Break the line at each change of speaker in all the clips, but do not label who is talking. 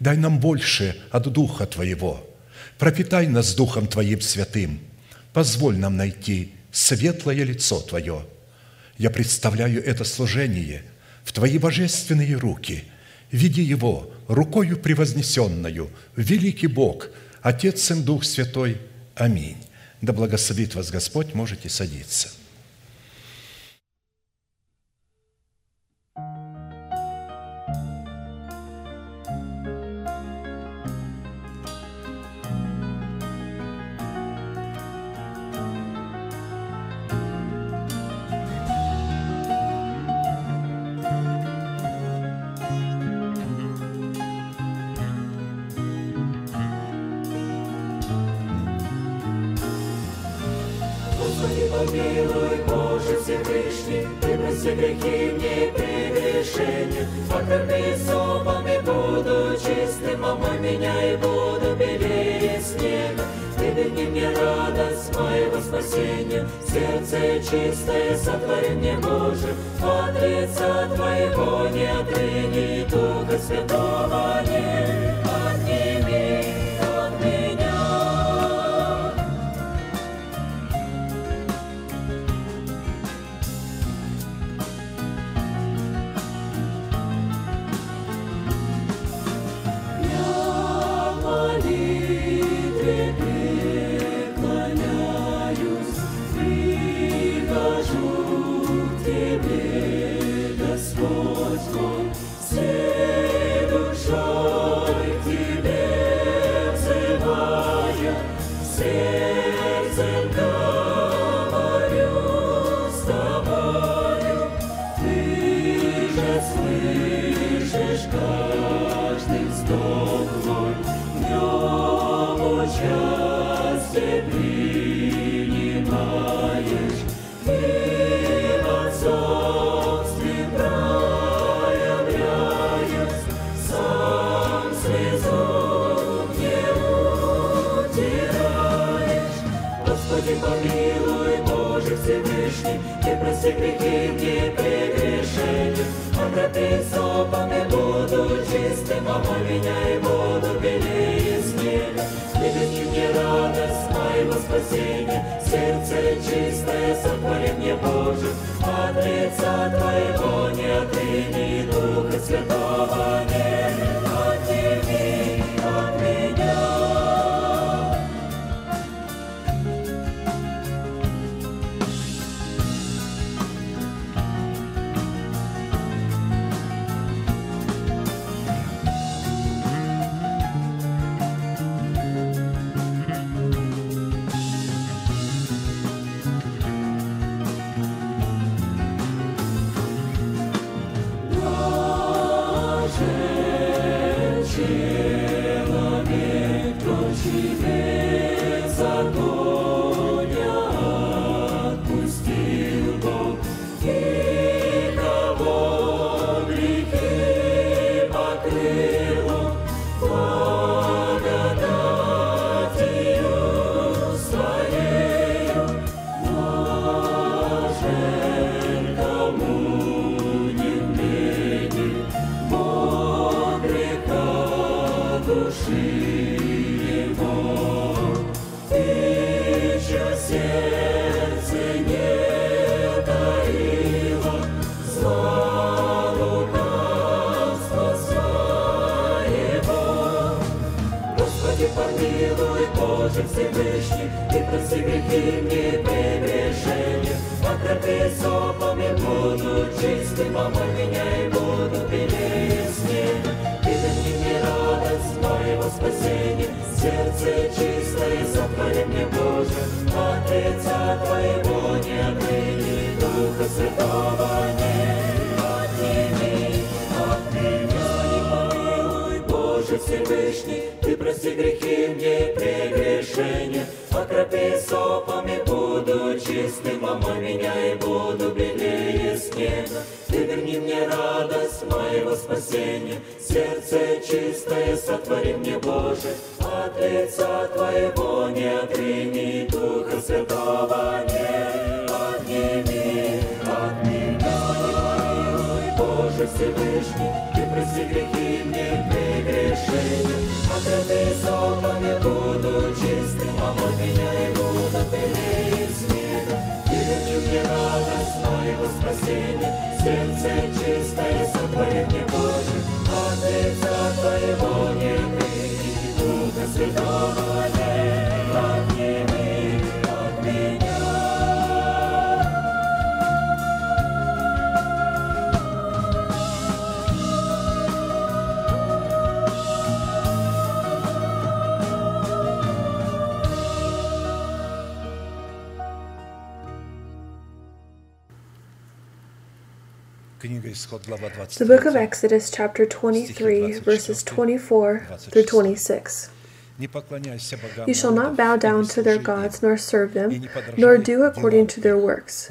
Дай нам больше от Духа Твоего. Пропитай нас Духом Твоим святым. Позволь нам найти светлое лицо Твое. Я представляю это служение в Твои божественные руки. Веди его рукою превознесенную, великий Бог, Отец, Сын, Дух Святой. Аминь. Да благословит вас Господь, можете садиться.
гріхів, ні прегрішення, Покорми сопами буду чистым, а омой меня и буду белее снега. Ты верни мне радость моего спасения, сердце чистое сотвори мне, Боже, от лица Твоего не отрыни, Духа Святого нет. Помой меня и буду белее снега, Выдачи мне радость моего спасения, Сердце чистое сотвори мне, Боже, От лица Твоего не отрыни Духа Святого
нет.
The book of Exodus, chapter 23, verses 24 through 26. You shall not bow down to their gods, nor serve them, nor do according to their works,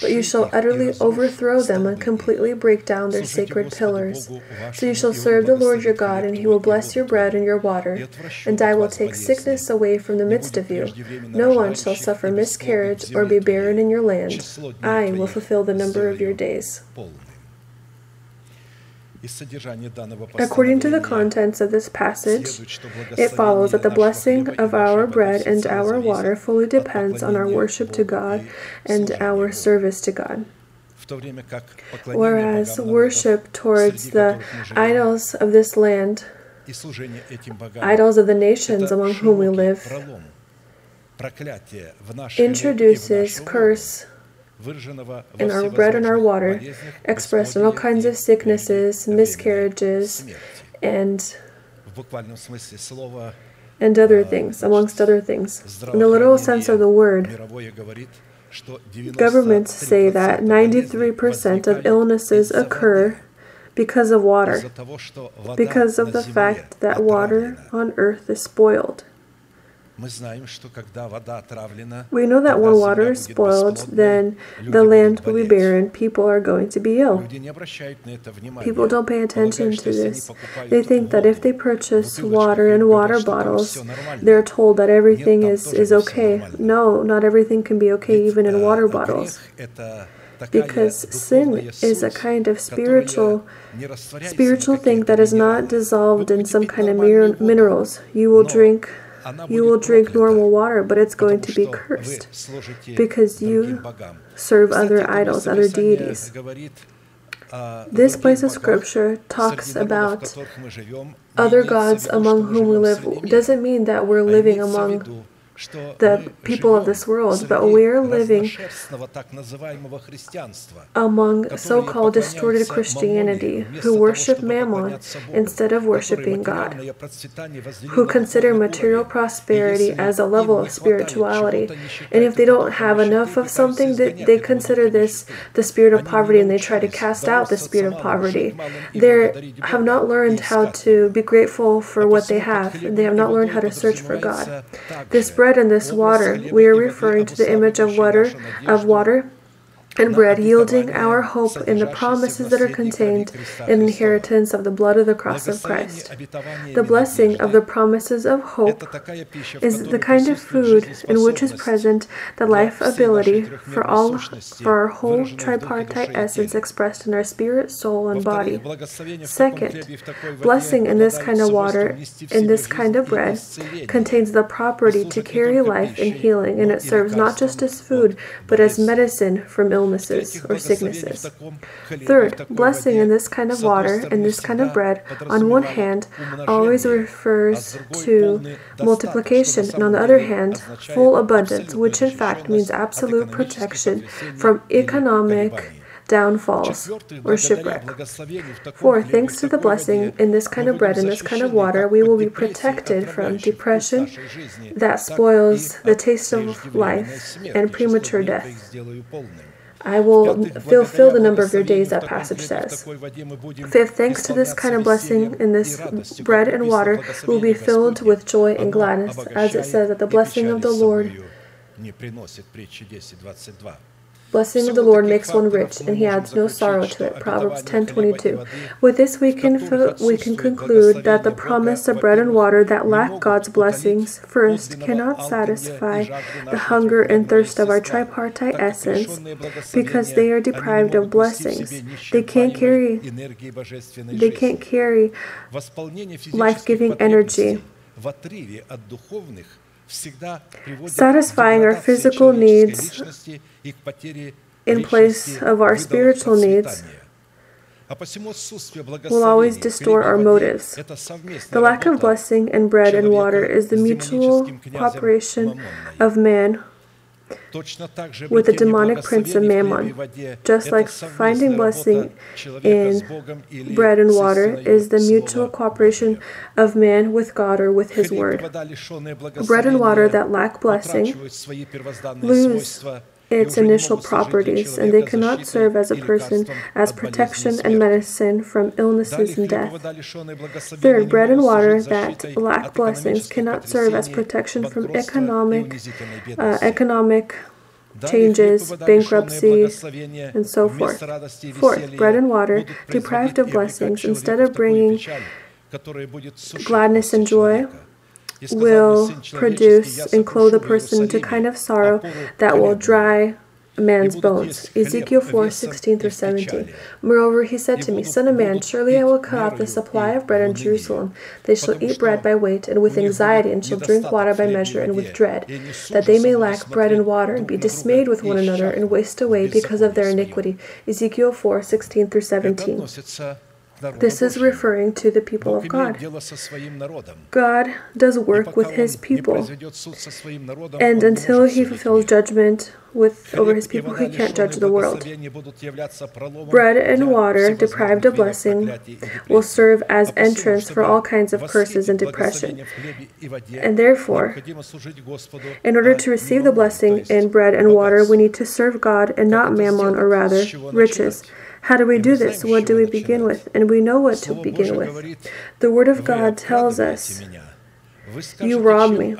but you shall utterly overthrow them and completely break down their sacred pillars. So you shall serve the Lord your God, and he will bless your bread and your water, and I will take sickness away from the midst of you. No one shall suffer miscarriage or be barren in your land. I will fulfill the number of your days. According to the contents of this passage, it follows that the blessing of our bread and our water fully depends on our worship to God and our service to God. Whereas worship towards the idols of this land, idols of the nations among whom we live, introduces curse and our bread and our water, expressed in all kinds of sicknesses, miscarriages, and and other things, amongst other things. In the literal sense of the word, governments say that 93% of illnesses occur because of water, because of the fact that water on earth is spoiled. We know that when water is spoiled, then the land will be barren, people are going to be ill. People don't pay attention to this. They think that if they purchase water in water bottles, they're told that everything is, is okay. No, not everything can be okay even in water bottles because sin is a kind of spiritual spiritual thing that is not dissolved in some kind of minerals. You will drink you will drink normal water, but it's going to be cursed because you serve other idols, other deities. This place of scripture talks about other gods among whom we live. Doesn't mean that we're living among the people of this world, but we're living among
so
called distorted Christianity who worship mammon instead of worshiping God, who consider material prosperity as a level of spirituality. And if they don't have enough of something, they consider this the spirit of poverty and they try to cast out the spirit of poverty. They have not learned how to be grateful for what they have,
and
they have not learned how to search for God. This
bread
bread and this water. We are referring to the image of water of water and bread, yielding our hope in the promises that are contained in the inheritance of the blood of the cross of Christ. The blessing of the promises of hope is the kind of food in which is present the life ability for all for our whole tripartite essence expressed in our spirit, soul, and body. Second, blessing in this kind of water, in this kind of bread, contains the property to carry life and healing, and it serves not just as food, but as medicine from
illness
illnesses or sicknesses. Third, blessing in this kind of water and this kind of bread, on one hand, always refers to multiplication, and on the other hand, full abundance, which in fact means absolute protection from economic downfalls or shipwreck. For thanks to the blessing in this kind of bread and this kind of water, we will be protected from depression that spoils the taste of life and premature death. I will fulfill the number of your days, that passage says. Fifth, thanks to this kind of blessing in this bread and water, we will be filled with joy and gladness, as it says that the blessing of the Lord Blessing of the Lord makes one rich, and he adds no sorrow to it. Proverbs 10:22. With this, we can we can conclude that the promise of bread and water that lack God's blessings first cannot satisfy the hunger and thirst of our tripartite essence, because they are deprived of blessings. They can't carry they can't carry life-giving energy. Satisfying our physical needs in place of our spiritual needs will always distort our motives. The lack of blessing in bread and water is the mutual cooperation of man with the demonic prince of Mammon. Just like finding blessing in bread and water is the mutual cooperation of man with God or with his word. Bread and water that lack blessing lose its initial properties, and they cannot serve as a person as protection and medicine from illnesses and death. Third, bread and water that lack blessings cannot serve as protection from economic, uh, economic changes, bankruptcies, and so forth. Fourth, bread and water deprived of blessings instead of bringing gladness and joy will produce and clothe a person to kind of sorrow that will dry man's bones. Ezekiel 4 16 through 17. Moreover, he said to me, Son of man, surely I will cut off the supply of bread in Jerusalem. They shall eat bread by weight, and with anxiety, and shall drink water by measure, and with dread, that they may lack bread and water, and be dismayed with one another, and waste away because of their iniquity. Ezekiel 4 16 through 17. This is referring to the people of God. God does work with his people. And until he fulfills judgment with over his people, he can't judge the world. Bread and water, deprived of blessing, will serve as entrance for all kinds of curses and depression. And therefore, in order to receive the blessing in bread and water, we need to serve God and not mammon, or rather, riches. How do we do this? What do we begin with? And we know what to begin with. The Word of God tells us, You rob me.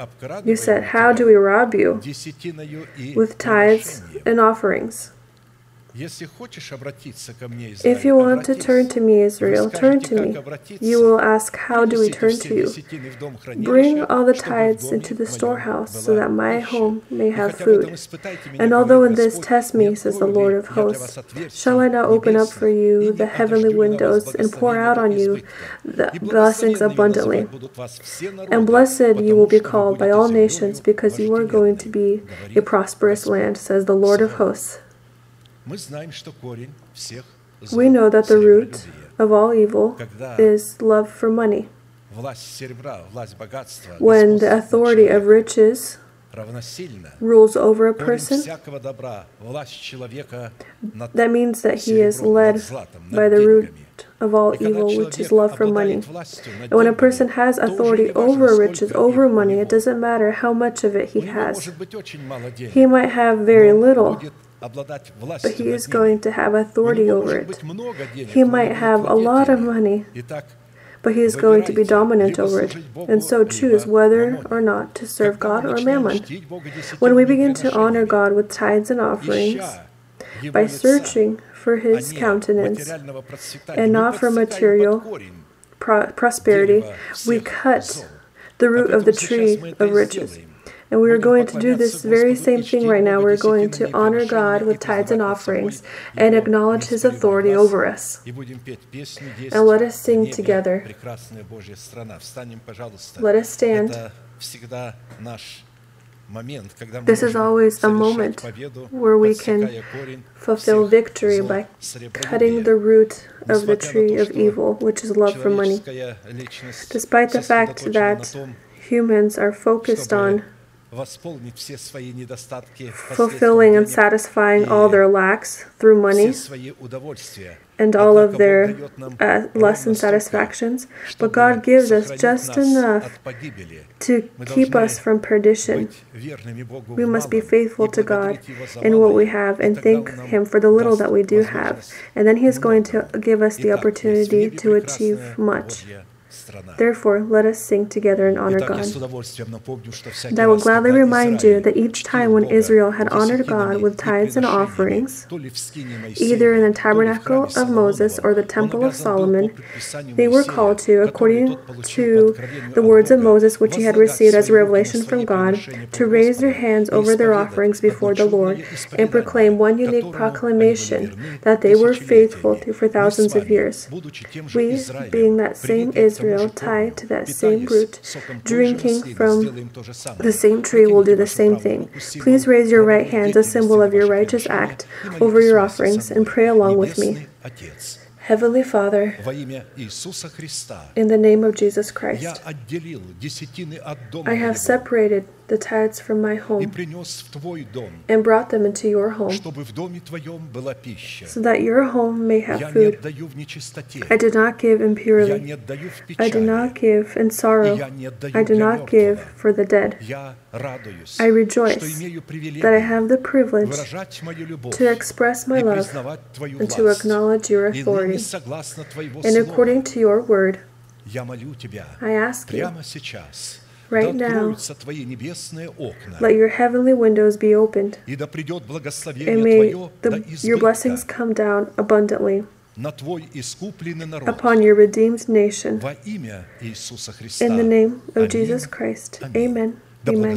You said, How do we rob you? With tithes and offerings. If you want to turn to me, Israel, turn to me. You will ask, How do we turn to you? Bring all the tithes into the storehouse, so that my home may have food. And although in this test me, says the Lord of hosts, shall I not open up for you the heavenly windows and pour out on you the blessings abundantly? And blessed you will be called by all nations, because you are going to be a prosperous land, says the Lord of hosts. We know that the root of all evil is love for money. When the authority of riches rules over a person, that means that he is led by the root of all evil, which is love for money. And when a person has authority over riches, over money, it doesn't matter how much of it he has. He might have very little, but he is going to have authority over it. He might have a lot of money, but he is going to be dominant over it, and so choose whether or not to serve God or mammon. When we begin to honor God with tithes and offerings, by searching for his countenance and not for material prosperity, we cut the root of the tree of riches. And we are going to do this very same thing right now. We're going to honor God with tithes and offerings and acknowledge His authority over us. And let us sing together. Let us stand. This is always a moment where we can fulfill victory by cutting the root of the tree of evil, which is love for money. Despite the fact that humans are focused on fulfilling and satisfying all their lacks through money and all of their uh, lusts and satisfactions, but God gives us just enough to keep us from perdition. We must be faithful to God in what we have and thank Him for the little that we do have, and then He is going to give us the opportunity to achieve much. Therefore, let us sing together and honor God. And I will gladly remind you that each time when Israel had honored God with tithes and offerings, either in the tabernacle of Moses or the temple of Solomon, they were called to, according to the words of Moses which he had received as a revelation from God, to raise their hands over their offerings before the Lord and proclaim one unique proclamation that they were faithful to for thousands of years. We, being that same Israel, Israel tied to that same root, drinking from the same tree will do the same thing. Please raise your right hands, a symbol of your righteous act, over your offerings, and pray along with me. Heavenly Father, in the name of Jesus Christ, I have separated the tithes from my home and brought them into your home so that your home may have food. I do not give impurely. I do not give in sorrow. I do not give for the dead. I rejoice that I have the privilege to express my love and to acknowledge your authority. And according to your word, I ask you right now, let your heavenly windows be opened, and may the, your blessings come down abundantly upon your redeemed nation. In the name of Jesus Christ. Amen. Amen.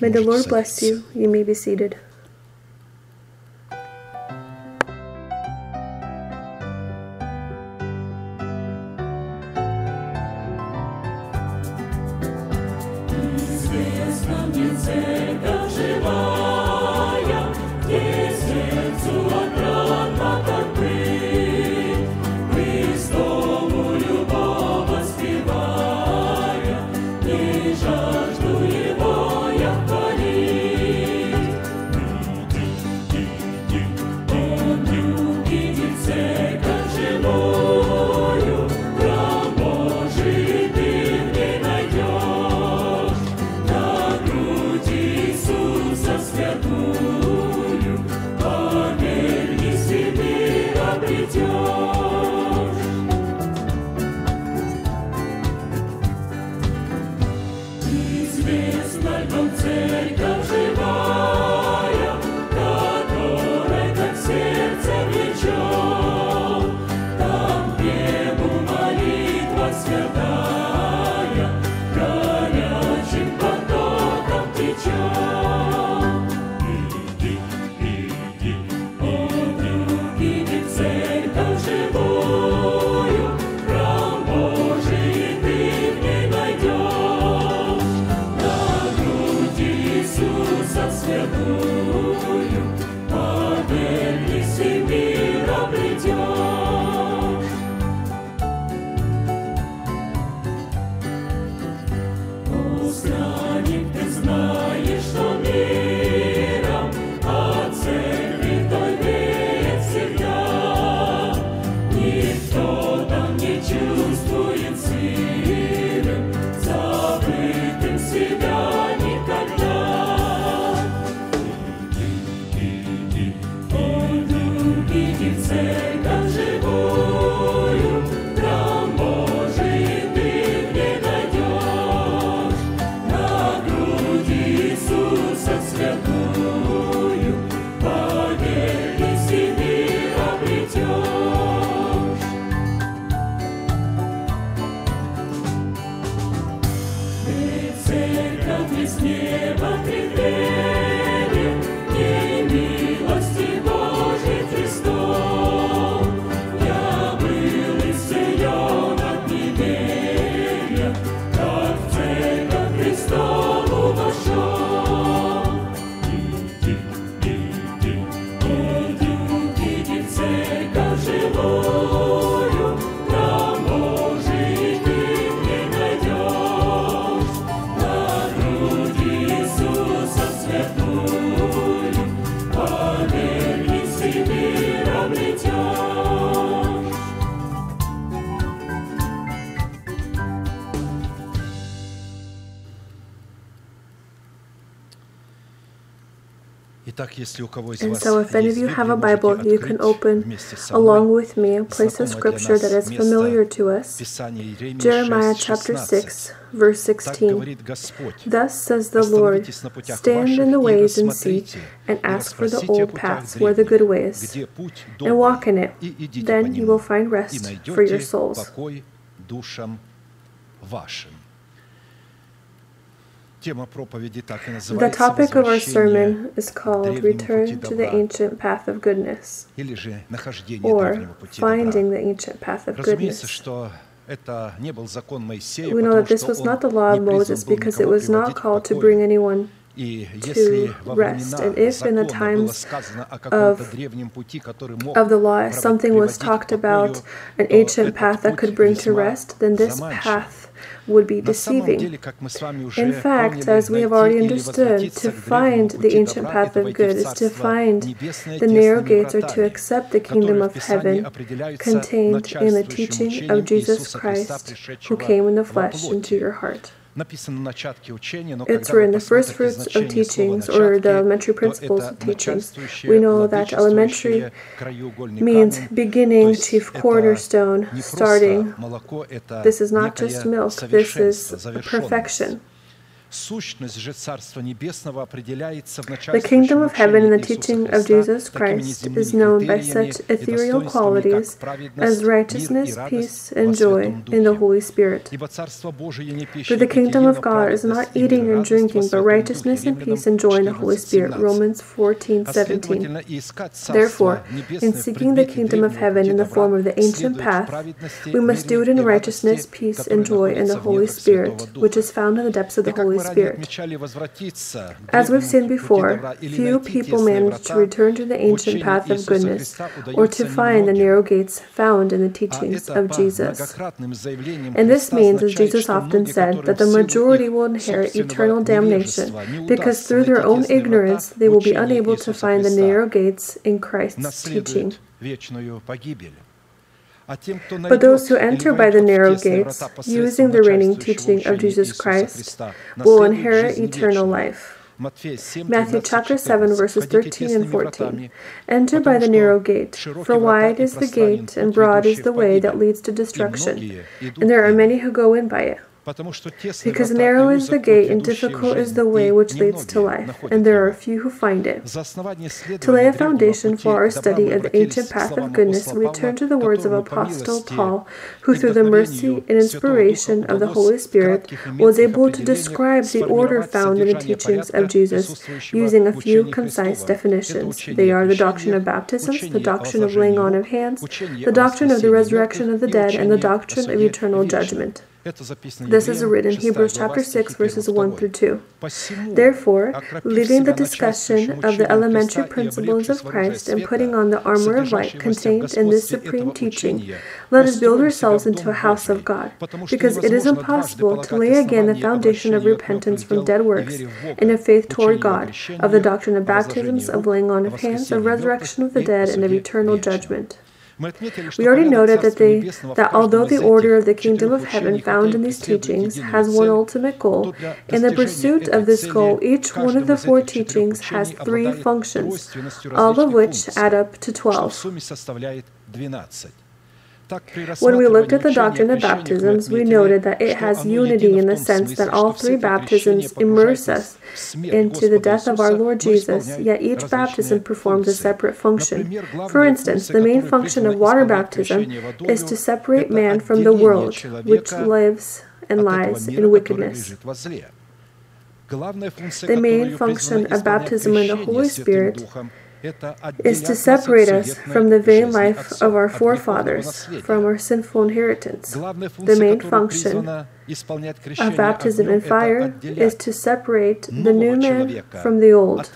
May the Lord bless you. You may be seated. Мертвец неба ты And so, if any of you have a Bible, you can open along with me a place of scripture that is familiar to us Jeremiah chapter 6, verse 16. Thus says the Lord Stand in the ways and see, and ask for the old paths where the good way is, and walk in it. Then you will find rest for your souls. The topic of our sermon is called Return to the Ancient Path of Goodness, or Finding the Ancient Path of Goodness. We know that this was not the law of Moses because it was not called to bring anyone to rest. And if in the times of, of the law something was talked about, an ancient path that could bring to rest, then this path would be deceiving. In fact, as we have already understood, to find the ancient path of good is to find the narrow gates or to accept the kingdom of heaven contained in the teaching of Jesus Christ, who came in the flesh into your heart. It's written the first fruits of teachings or the elementary principles of teachings. We know that elementary means beginning, chief cornerstone, starting. This is not just milk, this is perfection. The kingdom of heaven and the teaching of Jesus Christ is known by such ethereal qualities as righteousness, peace, and joy in the Holy Spirit. For the kingdom of God is not eating and drinking, but righteousness and peace and joy in the Holy Spirit. Romans 14 17. Therefore, in seeking the kingdom of heaven in the form of the ancient path, we must do it in righteousness, peace, and joy in the Holy Spirit, which is found in the depths of the Holy Spirit. As we've seen before, few people manage to return to the ancient path of goodness or to find the narrow gates found in the teachings of Jesus. And this means, as Jesus often said, that the majority will inherit eternal damnation because through their own ignorance they will be unable to find the narrow gates in Christ's teaching. But those who enter by the narrow gates, using the reigning teaching of Jesus Christ, will inherit eternal life. Matthew chapter 7, verses 13 and 14. Enter by the narrow gate, for wide is the gate and broad is the way that leads to destruction, and there are many who go in by it. Because narrow is the gate and difficult is the way which leads to life, and there are few who find it. To lay a foundation for our study of the ancient path of goodness, we turn to the words of Apostle Paul, who through the mercy and inspiration of the Holy Spirit was able to describe the order found in the teachings of Jesus using a few concise definitions. They are the doctrine of baptisms, the doctrine of laying on of hands, the doctrine of the resurrection of the dead, and the doctrine of eternal judgment. This is written in Hebrews chapter 6, verses 1 through 2. Therefore, leaving the discussion of the elementary principles of Christ and putting on the armor of light contained in this supreme teaching, let us build ourselves into a house of God, because it is impossible to lay again the foundation of repentance from dead works and of faith toward God, of the doctrine of baptisms, of laying on of hands, of resurrection of the dead, and of eternal judgment. We already noted that, they, that although the order of the kingdom of heaven found in these teachings has one ultimate goal, in the pursuit of this goal, each one of the four teachings has three functions, all of which add up to 12. When we looked at the doctrine of baptisms, we noted that it has unity in the sense that all three baptisms immerse us into the death of our Lord Jesus, yet each baptism performs a separate function. For instance, the main function of water baptism is to separate man from the world, which lives and lies in wickedness. The main function of baptism in the Holy Spirit is to separate us from the vain life of our forefathers, from our sinful inheritance. The main function of baptism in fire is to separate the new man from the old.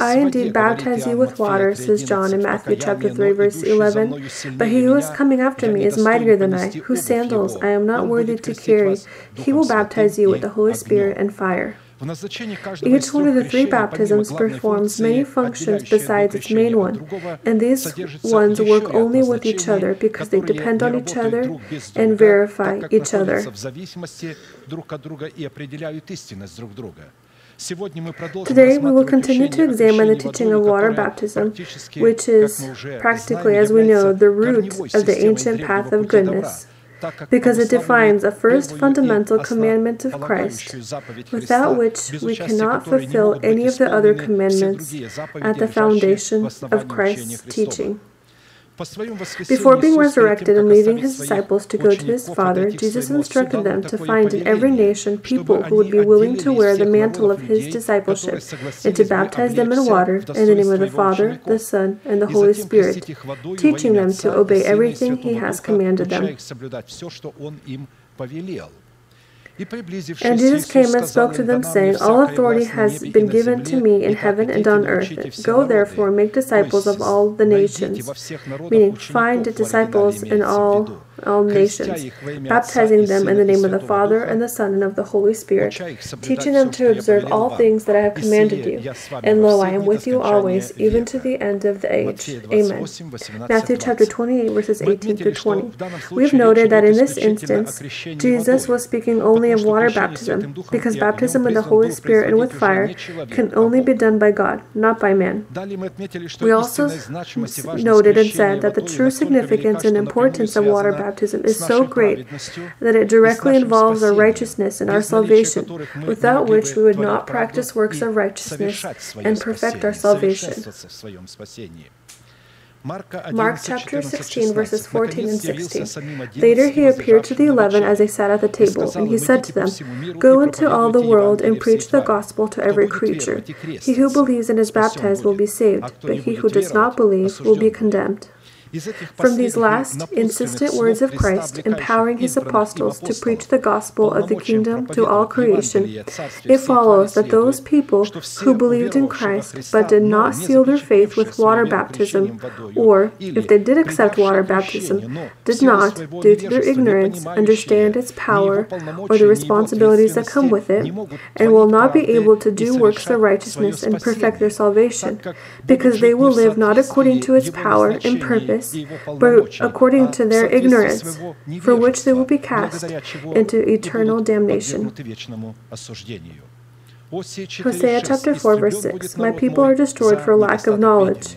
I indeed baptize you with water, says John in Matthew chapter 3, verse 11. But he who is coming after me is mightier than I, whose sandals I am not worthy to carry. He will baptize you with the Holy Spirit and fire. Each one of the three baptisms performs many functions besides its main one, and these ones work only with each other because they depend on each other and verify each other. Today, we will continue to examine the teaching of water baptism, which is practically, as we know, the root of the ancient path of goodness, because it defines a first fundamental commandment of Christ, without which we cannot fulfill any of the other commandments at the foundation of Christ's teaching. Before being resurrected and leaving his disciples to go to his Father, Jesus instructed them to find in every nation people who would be willing to wear the mantle of his discipleship and to baptize them in water in the name of the Father, the Son, and the Holy Spirit, teaching them to obey everything he has commanded them. And Jesus came and spoke to them, saying, All authority has been given to me in heaven and on earth. Go therefore, and make disciples of all the nations, meaning find disciples in all all nations, baptizing them in the name of the Father and the Son and of the Holy Spirit, teaching them to observe all things that I have commanded you. And lo, I am with you always, even to the end of the age. Amen. Matthew chapter 28, verses 18 through 20. We have noted that in this instance, Jesus was speaking only of water baptism, because baptism with the Holy Spirit and with fire can only be done by God, not by man. We also noted and said that the true significance and importance of water baptism baptism is so great that it directly involves our righteousness and our salvation, without which we would not practice works of righteousness and perfect our salvation. Mark chapter 16, verses 14 and 16. Later he appeared to the eleven as they sat at the table, and he said to them, Go into all the world and preach the gospel to every creature. He who believes and is baptized will be saved, but he who does not believe will be condemned. From these last, insistent words of Christ, empowering his apostles to preach the gospel of the kingdom to all creation, it follows that those people who believed in Christ but did not seal their faith with water baptism, or, if they did accept water baptism, did not, due to their ignorance, understand its power or the responsibilities that come with it, and will not be able to do works of righteousness and perfect their salvation, because they will live not according to its power and purpose but according to their ignorance, for which they will be cast into eternal damnation. Hosea chapter 4, verse 6 My people are destroyed for lack of knowledge.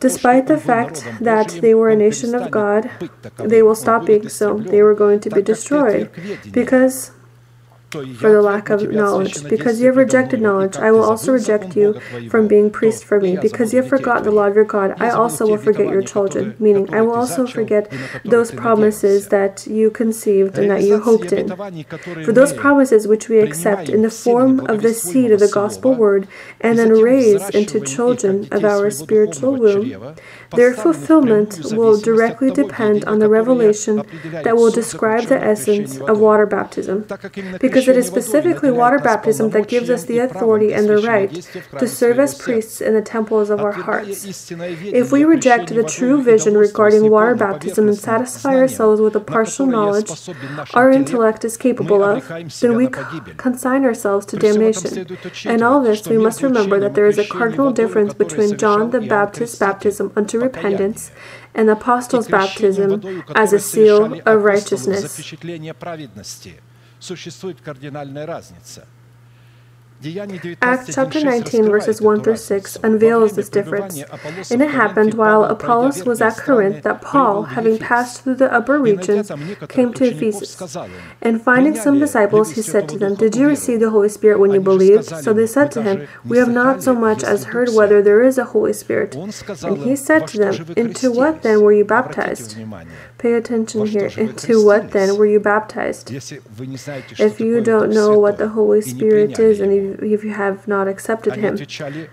Despite the fact that they were a nation of God, they will stop being so. They were going to be destroyed because for the lack of knowledge. Because you have rejected knowledge, I will also reject you from being priest for me. Because you have forgotten the law of your God, I also will forget your children. Meaning, I will also forget those promises that you conceived and that you hoped in. For those promises which we accept in the form of the seed of the gospel word and then raise into children of our spiritual womb, their fulfillment will directly depend on the revelation that will describe the essence of water baptism. Because it is specifically water baptism that gives us the authority and the right to serve as priests in the temples of our hearts. If we reject the true vision regarding water baptism and satisfy ourselves with a partial knowledge our intellect is capable of, then we consign ourselves to damnation. In all this, we must remember that there is a cardinal difference between John the Baptist's baptism unto repentance and the apostles' baptism as a seal of righteousness
существует кардинальная разница.
Acts chapter 19, verses 1 through 6, unveils this difference. And it happened while Apollos was at Corinth that Paul, having passed through the upper regions, came to Ephesus. And finding some disciples, he said to them, Did you receive the Holy Spirit when you believed? So they said to him, We have not so much as heard whether there is a Holy Spirit. And he said to them, Into what then were you baptized? Pay attention here. Into what then were you baptized? If you don't know what the Holy Spirit is and if you have not accepted him.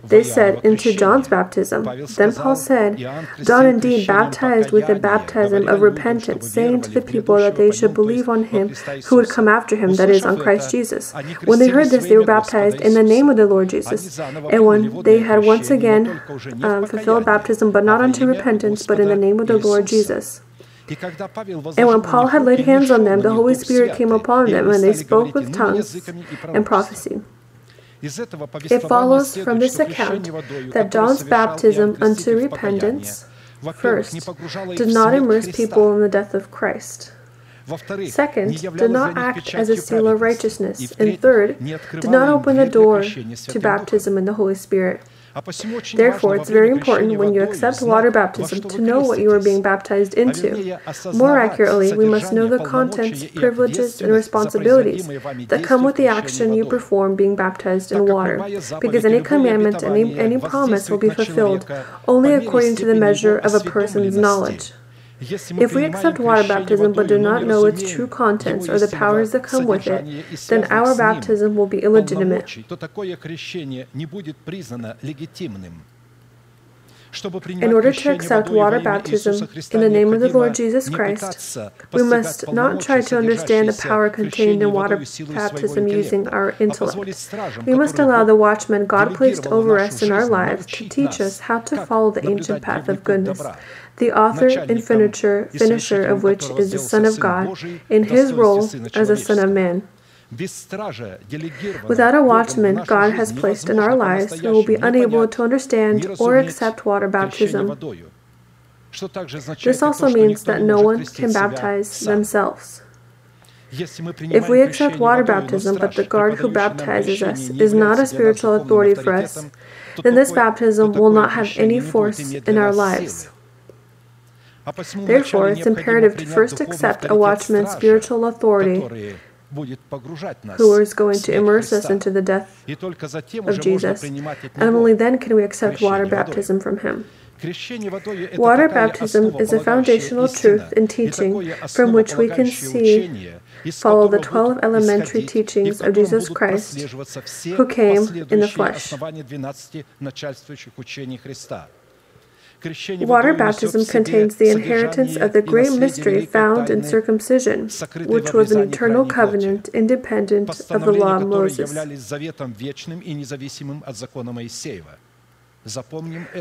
They said, Into John's baptism. Then Paul said, John indeed baptized with the baptism of repentance, saying to the people that they should believe on him who would come after him, that is, on Christ Jesus. When they heard this, they were baptized in the name of the Lord Jesus. And when they had once again um, fulfilled baptism, but not unto repentance, but in the name of the Lord Jesus. And when Paul had laid hands on them, the Holy Spirit came upon them, and they spoke with tongues and prophecy. It follows from this account that John's baptism unto repentance, first, did not immerse people in the death of Christ. Second, did not act as a seal of righteousness. And third, did not open the door to baptism in the Holy Spirit. Therefore, it's very important when you accept water baptism to know what you are being baptized into. More accurately, we must know the contents, privileges, and responsibilities that come with the action you perform being baptized in water, because any commandment any, any promise will be fulfilled only according to the measure of a person's knowledge. If we accept water baptism but do not know its true contents or the powers that come with it, then our baptism will be illegitimate. In order to accept water baptism in the name of the Lord Jesus Christ, we must not try to understand the power contained in water baptism using our intellect. We must allow the watchman God placed over us in our lives to teach us how to follow the ancient path of goodness, the author and finisher, finisher of which is the Son of God, in his role as a Son of Man. Without a watchman God has placed in our lives, we will be unable to understand or accept water baptism. This also means that no one can baptize themselves. If we accept water baptism, but the guard who baptizes us is not a spiritual authority for us, then this baptism will not have any force in our lives. Therefore, it's imperative to first accept a watchman's spiritual authority who is going to immerse us into the death of Jesus, and only then can we accept water baptism from him. Water baptism is a foundational truth and teaching from which we can see follow the 12 elementary teachings of Jesus Christ who came in the flesh. Water baptism contains the inheritance of the great mystery found in circumcision, which was an eternal covenant independent of the law of Moses.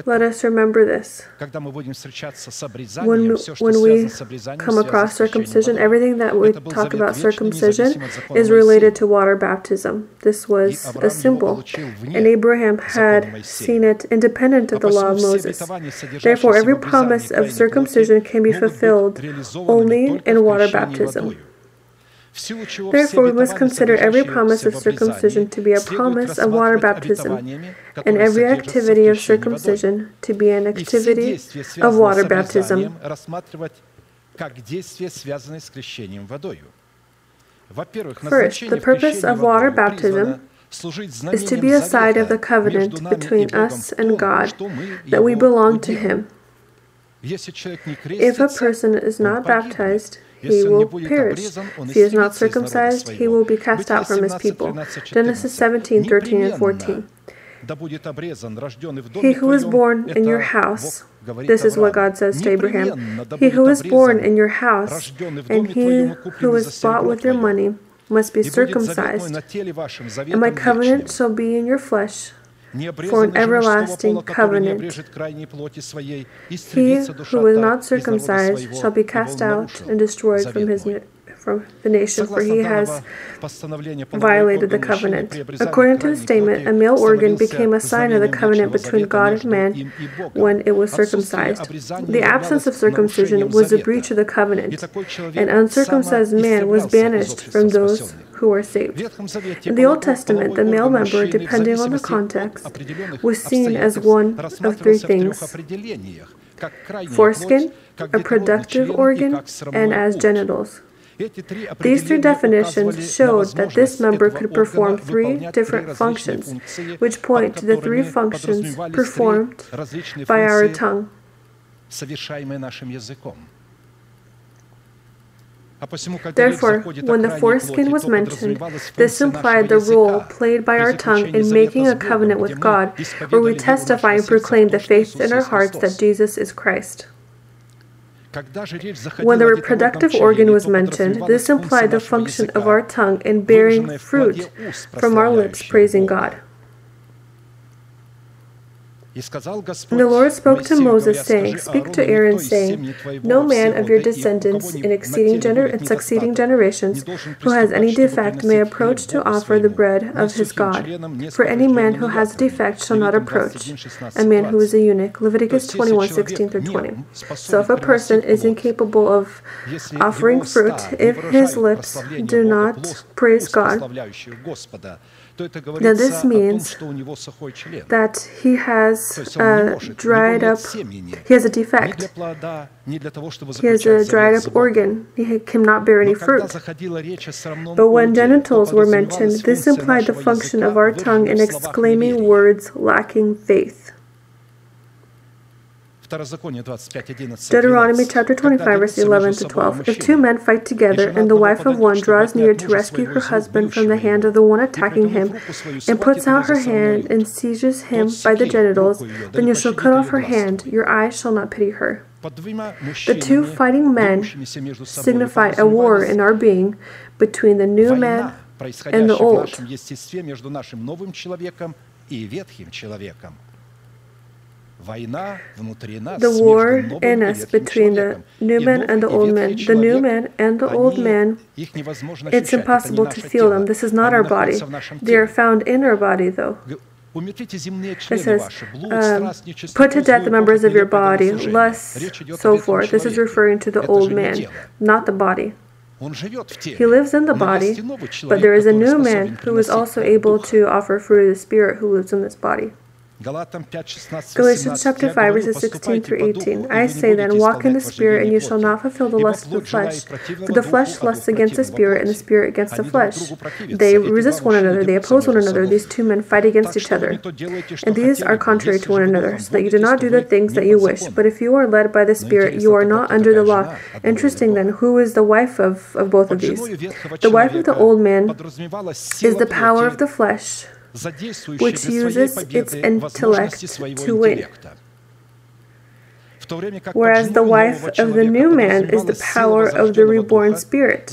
Let us remember this. When, when we come across circumcision, everything that we talk about circumcision is related to water baptism. This was a symbol, and Abraham had seen it independent of the law of Moses. Therefore, every promise of circumcision can be fulfilled only in water baptism. Therefore, we must consider every promise of circumcision to be a promise of water baptism, and every activity of circumcision to be an activity of water baptism. First, the purpose of water baptism is to be a side of the covenant between us and God, that we belong to Him. If a person is not baptized, he will perish. If he is not circumcised, he will be cast out from his people. Genesis 17, 13, and 14. He who is born in your house, this is what God says to Abraham, he who is born in your house, and he who is bought with your money, must be circumcised, and my covenant shall be in your flesh for an everlasting covenant. He who is not circumcised shall be cast out and destroyed from his from the nation, for he has violated the covenant. According to the statement, a male organ became a sign of the covenant between God and man when it was circumcised. The absence of circumcision was a breach of the covenant. An uncircumcised man was banished from those who are saved. In the Old Testament, the male member, depending on the context, was seen as one of three things foreskin, a productive organ, and as genitals. These three definitions showed that this member could perform three different functions, which point to the three functions performed by our tongue. Therefore, when the foreskin was mentioned, this implied the role played by our tongue in making a covenant with God, where we testify and proclaim the faith in our hearts that Jesus is Christ. When the reproductive organ was mentioned, this implied the function of our tongue in bearing fruit from our lips praising God. And the Lord spoke to Moses, saying, Speak to Aaron, saying, No man of your descendants in exceeding gener- in succeeding generations who has any defect may approach to offer the bread of his God. For any man who has a defect shall not approach. A man who is a eunuch. Leviticus 21, 16 through 20. So if a person is incapable of offering fruit, if his lips do not praise God, then this means that he has a uh, dried up, he has a defect. He has a dried up organ. He cannot bear any fruit. But when genitals were mentioned, this implied the function of our tongue in exclaiming words lacking faith. Deuteronomy chapter 25, verse 11 to 12. If two men fight together, and the wife of one draws near to rescue her husband from the hand of the one attacking him, and puts out her hand and seizes him by the genitals, then you shall cut off her hand. Your eyes shall not pity her. The two fighting men signify a war in our being between the new man and the old. The war in us between the new man and the old man, the new man and the old man, it's impossible to feel them. This is not our body. They are found in our body, though. It says, um, put to death the members of your body, lust, so forth. This is referring to the old man, not the body. He lives in the body, but there is a new man who is also able to offer fruit of the Spirit who lives in this body. Galatians chapter 5, verses 16 through 18. I say then, walk in the Spirit, and you shall not fulfill the lust of the flesh. For the flesh lusts against the Spirit, and the Spirit against the flesh. They resist one another, they oppose one another. These two men fight against each other. And these are contrary to one another, so that you do not do the things that you wish. But if you are led by the Spirit, you are not under the law. Interesting then, who is the wife of, of both of these? The wife of the old man is the power of the flesh which uses its intellect to win. Whereas the wife of the new man is the power of the reborn spirit,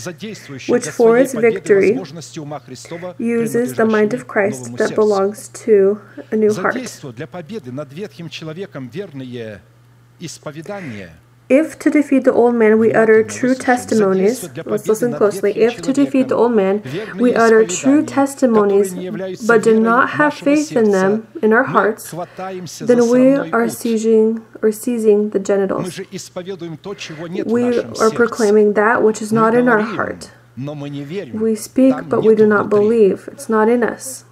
which for its victory uses the mind of Christ that belongs to a new heart. If to defeat the old man we utter true testimonies, let's listen closely. If to defeat the old man we utter true testimonies, but do not have faith in them in our hearts, then we are seizing or seizing the genitals. We are proclaiming that which is not in our heart. We speak, but we do not believe. It's not in us.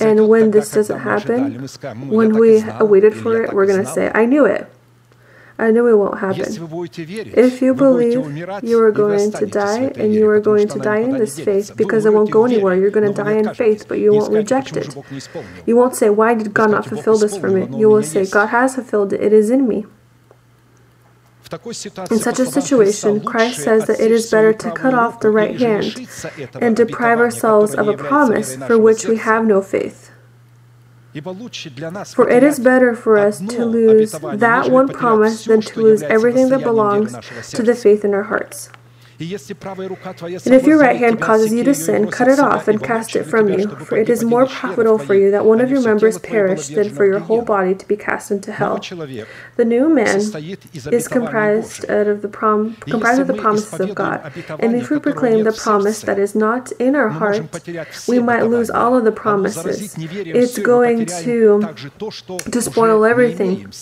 And when this doesn't happen, when we waited for it, we're going to say, I knew it. I know it won't happen. If you believe you are going to die and you are going to die in this faith because it won't go anywhere, you're going to die in faith, but you won't reject it. You won't say, Why did God not fulfill this for me? You will say, God has fulfilled it, it is in me. In such a situation, Christ says that it is better to cut off the right hand and deprive ourselves of a promise for which we have no faith. For it is better for us to lose that one promise than to lose everything that belongs to the faith in our hearts. And if your right hand causes you to sin, cut it off and cast it from you, for it is more profitable for you that one of your members perish than for your whole body to be cast into hell. The new man is comprised of the prom- comprised of the promises of God. And if we proclaim the promise that is not in our heart, we might lose all of the promises. It's going to to spoil everything,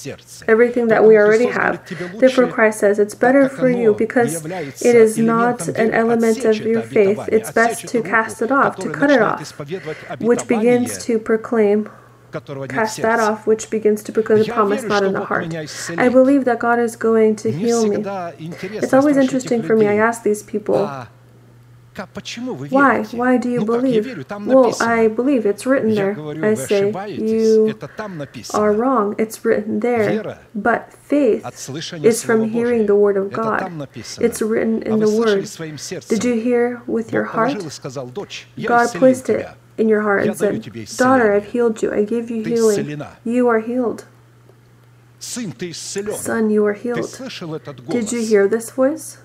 everything that we already have. Therefore, Christ says it's better for you because it is not an element of your faith, it's best to cast it off, to cut it off, which begins to proclaim cast that off, which begins to proclaim the promise not in the heart. I believe that God is going to heal me. It's always interesting for me. I ask these people, why? Why do you believe? Well, I believe it's written there. I say, you are wrong. It's written there. But faith is from hearing the word of God. It's written in the word. Did you hear with your heart? God placed it in your heart and said, Daughter, I've healed you. I give you healing. You are healed. Son, you are healed. Did you hear this voice?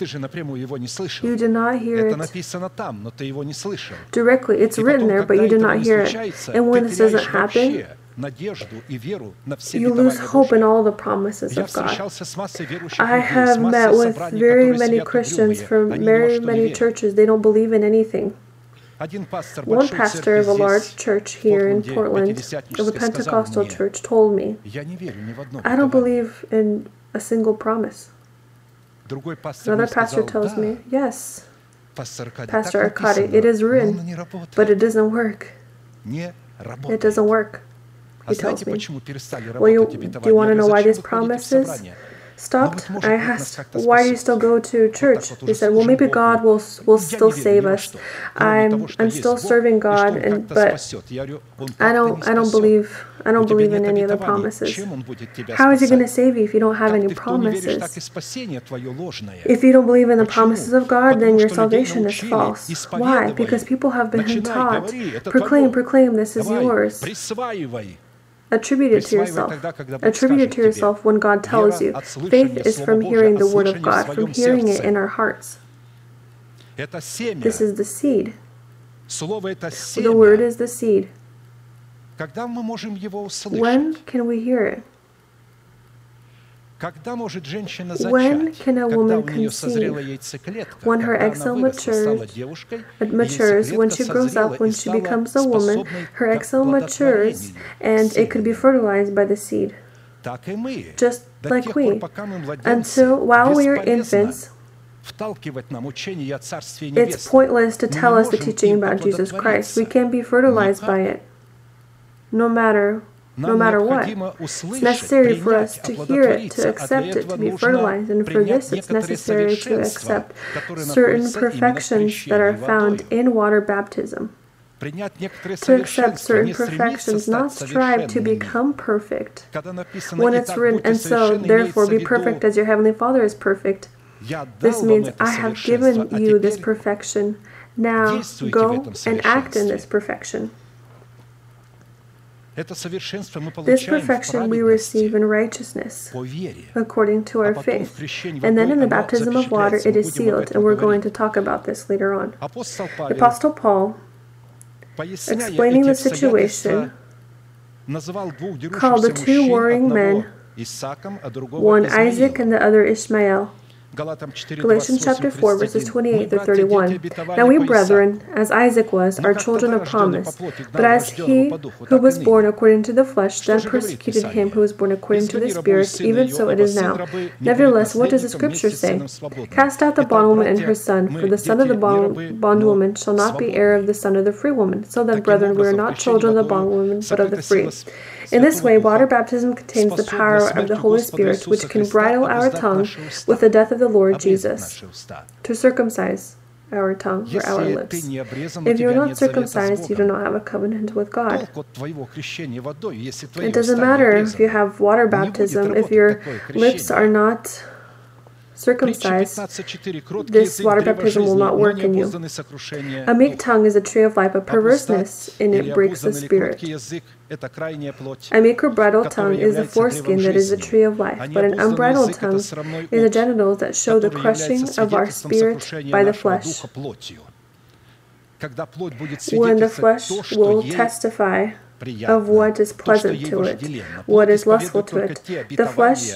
Ты же напрямую его не слышал.
You did not hear
Это
it
написано там, но ты его не слышал.
directly. It's
И
written
потом,
there, but
когда
you did
этого
not
не
hear it.
случается,
And when
ты
this doesn't
теряешь
happen,
вообще
you lose hope in all the promises of God. I have met with very many Christians from very many churches. They don't believe in anything. One pastor of a large church here in Portland, of a Pentecostal church, told me, I don't believe in a single promise. Another pastor tells me, Yes, Pastor Arkady, it is written, but it doesn't work. It doesn't work. He tells me. Well, you, do you want to know why these promises stopped? I asked, why do you still go to church? He said, well, maybe God will will still save us. I'm I'm still serving God, and but I don't I don't believe I don't believe in any of the promises. How is He going to save you if you don't have any promises? If you don't believe in the promises of God, then your salvation is false. Why? Because people have been taught, proclaim, proclaim, this is yours. Attribute it to yourself. Attribute it to yourself when God tells you. Faith is from hearing the Word of God, from hearing it in our hearts. This is the seed. The Word is the seed. When can we hear it? When can a woman conceive? When her egg cell matures, it matures. When she grows up, when she becomes a woman, her egg cell matures and it could be fertilized by the seed. Just like we. Until while we are infants, it's pointless to tell us the teaching about Jesus Christ. We can't be fertilized by it, no matter no matter what. It's necessary for us to hear it, to accept it, to be fertilized, and for this it's necessary to accept certain perfections that are found in water baptism. To accept certain perfections, not strive to become perfect. When it's written, and so, therefore, be perfect as your heavenly Father is perfect. This means I have given you this perfection. Now go and act in this perfection. This perfection we receive in righteousness according to our faith. And then in the baptism of water, it is sealed, and we're going to talk about this later on. The Apostle Paul, explaining the situation, called the two warring men, one Isaac and the other Ishmael. Galatians chapter 4, verses 28 through 31. Now we, brethren, as Isaac was, are children of promise. But as he who was born according to the flesh then persecuted him who was born according to the Spirit, even so it is now. Nevertheless, what does the Scripture say? Cast out the bondwoman and her son, for the son of the bondwoman shall not be heir of the son of the free woman. So then, brethren, we are not children of the bondwoman, but of the free. In this way, water baptism contains the power of the Holy Spirit, which can bridle our tongue with the death of the Lord Jesus, to circumcise our tongue or our lips. If you're not circumcised, you do not have a covenant with God. It doesn't matter if you have water baptism, if your lips are not circumcised, this water baptism will not work in you. A meek tongue is a tree of life, but perverseness in it breaks the spirit. A meek or bridled tongue is a foreskin that is a tree of life, but an unbridled tongue is a genital that show the crushing of our spirit by the flesh. When the flesh will testify of what is pleasant to it, what is lustful to it. The flesh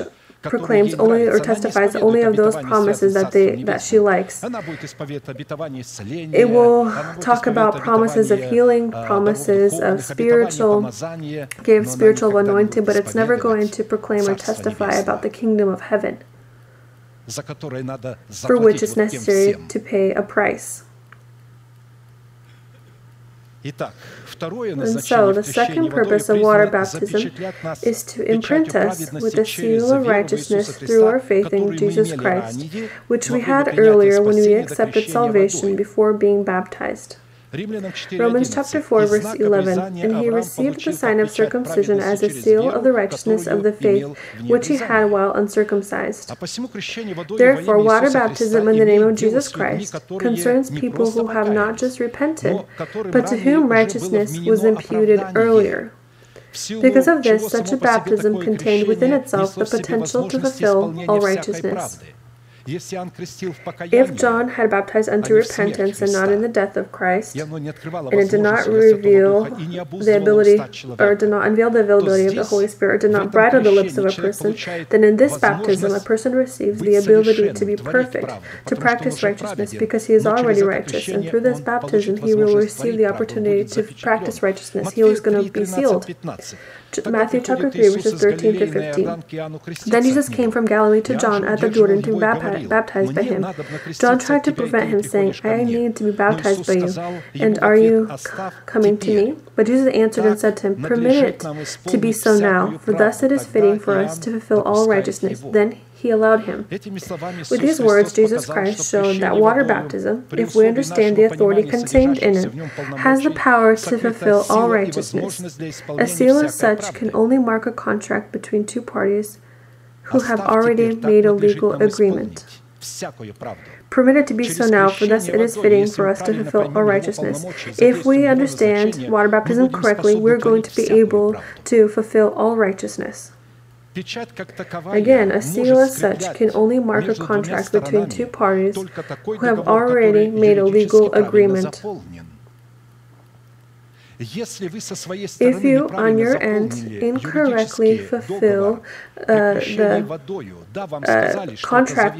proclaims only or testifies only of those promises that they that she likes. It will talk about promises of healing, promises of spiritual, give spiritual anointing, but it's never going to proclaim or testify about the kingdom of heaven, for which it's necessary to pay a price. And so, the second purpose of water baptism is to imprint us with the seal of righteousness through our faith in Jesus Christ, which we had earlier when we accepted salvation before being baptized. Romans chapter 4, verse 11. And he received the sign of circumcision as a seal of the righteousness of the faith which he had while uncircumcised. Therefore, water baptism in the name of Jesus Christ concerns people who have not just repented, but to whom righteousness was imputed earlier. Because of this, such a baptism contained within itself the potential to fulfill all righteousness. If John had baptized unto repentance and not in the death of Christ, and it did not reveal the ability or did not unveil the availability of the Holy Spirit, did not bridle the lips of a person, then in this baptism a person receives the ability to be perfect, to practice righteousness, because he is already righteous, and through this baptism he will receive the opportunity to practice righteousness. He is going to be sealed. Matthew chapter 3, verses 13 to 15. Then Jesus came from Galilee to John at the Jordan to be baptized by him. John tried to prevent him, saying, I need to be baptized by you, and are you coming to me? But Jesus answered and said to him, Permit it to be so now, for thus it is fitting for us to fulfill all righteousness. Then he allowed him. With these words, Jesus Christ showed that water baptism, if we understand the authority contained in it, has the power to fulfill all righteousness. A seal as such can only mark a contract between two parties who have already made a legal agreement. Permit it to be so now, for thus it is fitting for us to fulfill all righteousness. If we understand water baptism correctly, we're going to be able to fulfill all righteousness. Again, a seal as such can only mark a contract between two parties who have already made a legal agreement. If you, on your end, incorrectly fulfill uh, the uh, contract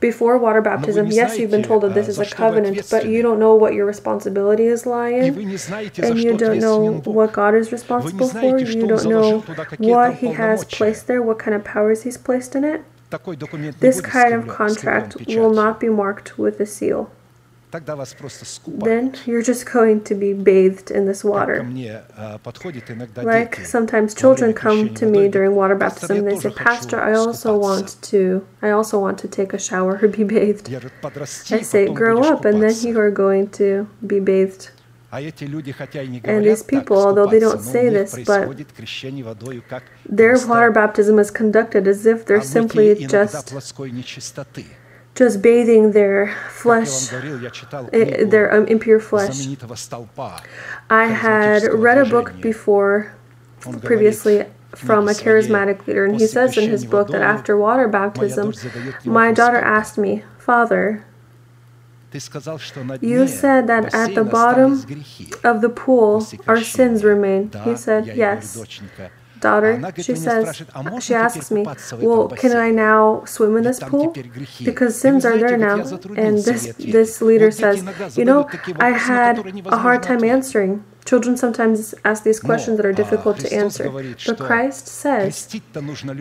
before water baptism, yes, you've been told that this is a covenant, but you don't know what your responsibility is lying, and you don't know what God is responsible for, you don't know what He has placed there, what kind of powers He's placed in it. This kind of contract will not be marked with a seal then you're just going to be bathed in this water. Like sometimes children come to me during water baptism and they say, Pastor, I also want to I also want to take a shower or be bathed. I say, grow up and then you are going to be bathed. And these people, although they don't say this, but their water baptism is conducted as if they're simply just just bathing their flesh, eh, their um, impure flesh. I had read a book before, previously, from a charismatic leader, and he says in his book that after water baptism, my daughter asked me, Father, you said that at the bottom of the pool our sins remain. He said, Yes daughter, she says, she asks me, well, can I now swim in this pool? Because sins are there now. And this, this leader says, you know, I had a hard time answering. Children sometimes ask these questions that are difficult to answer. But Christ says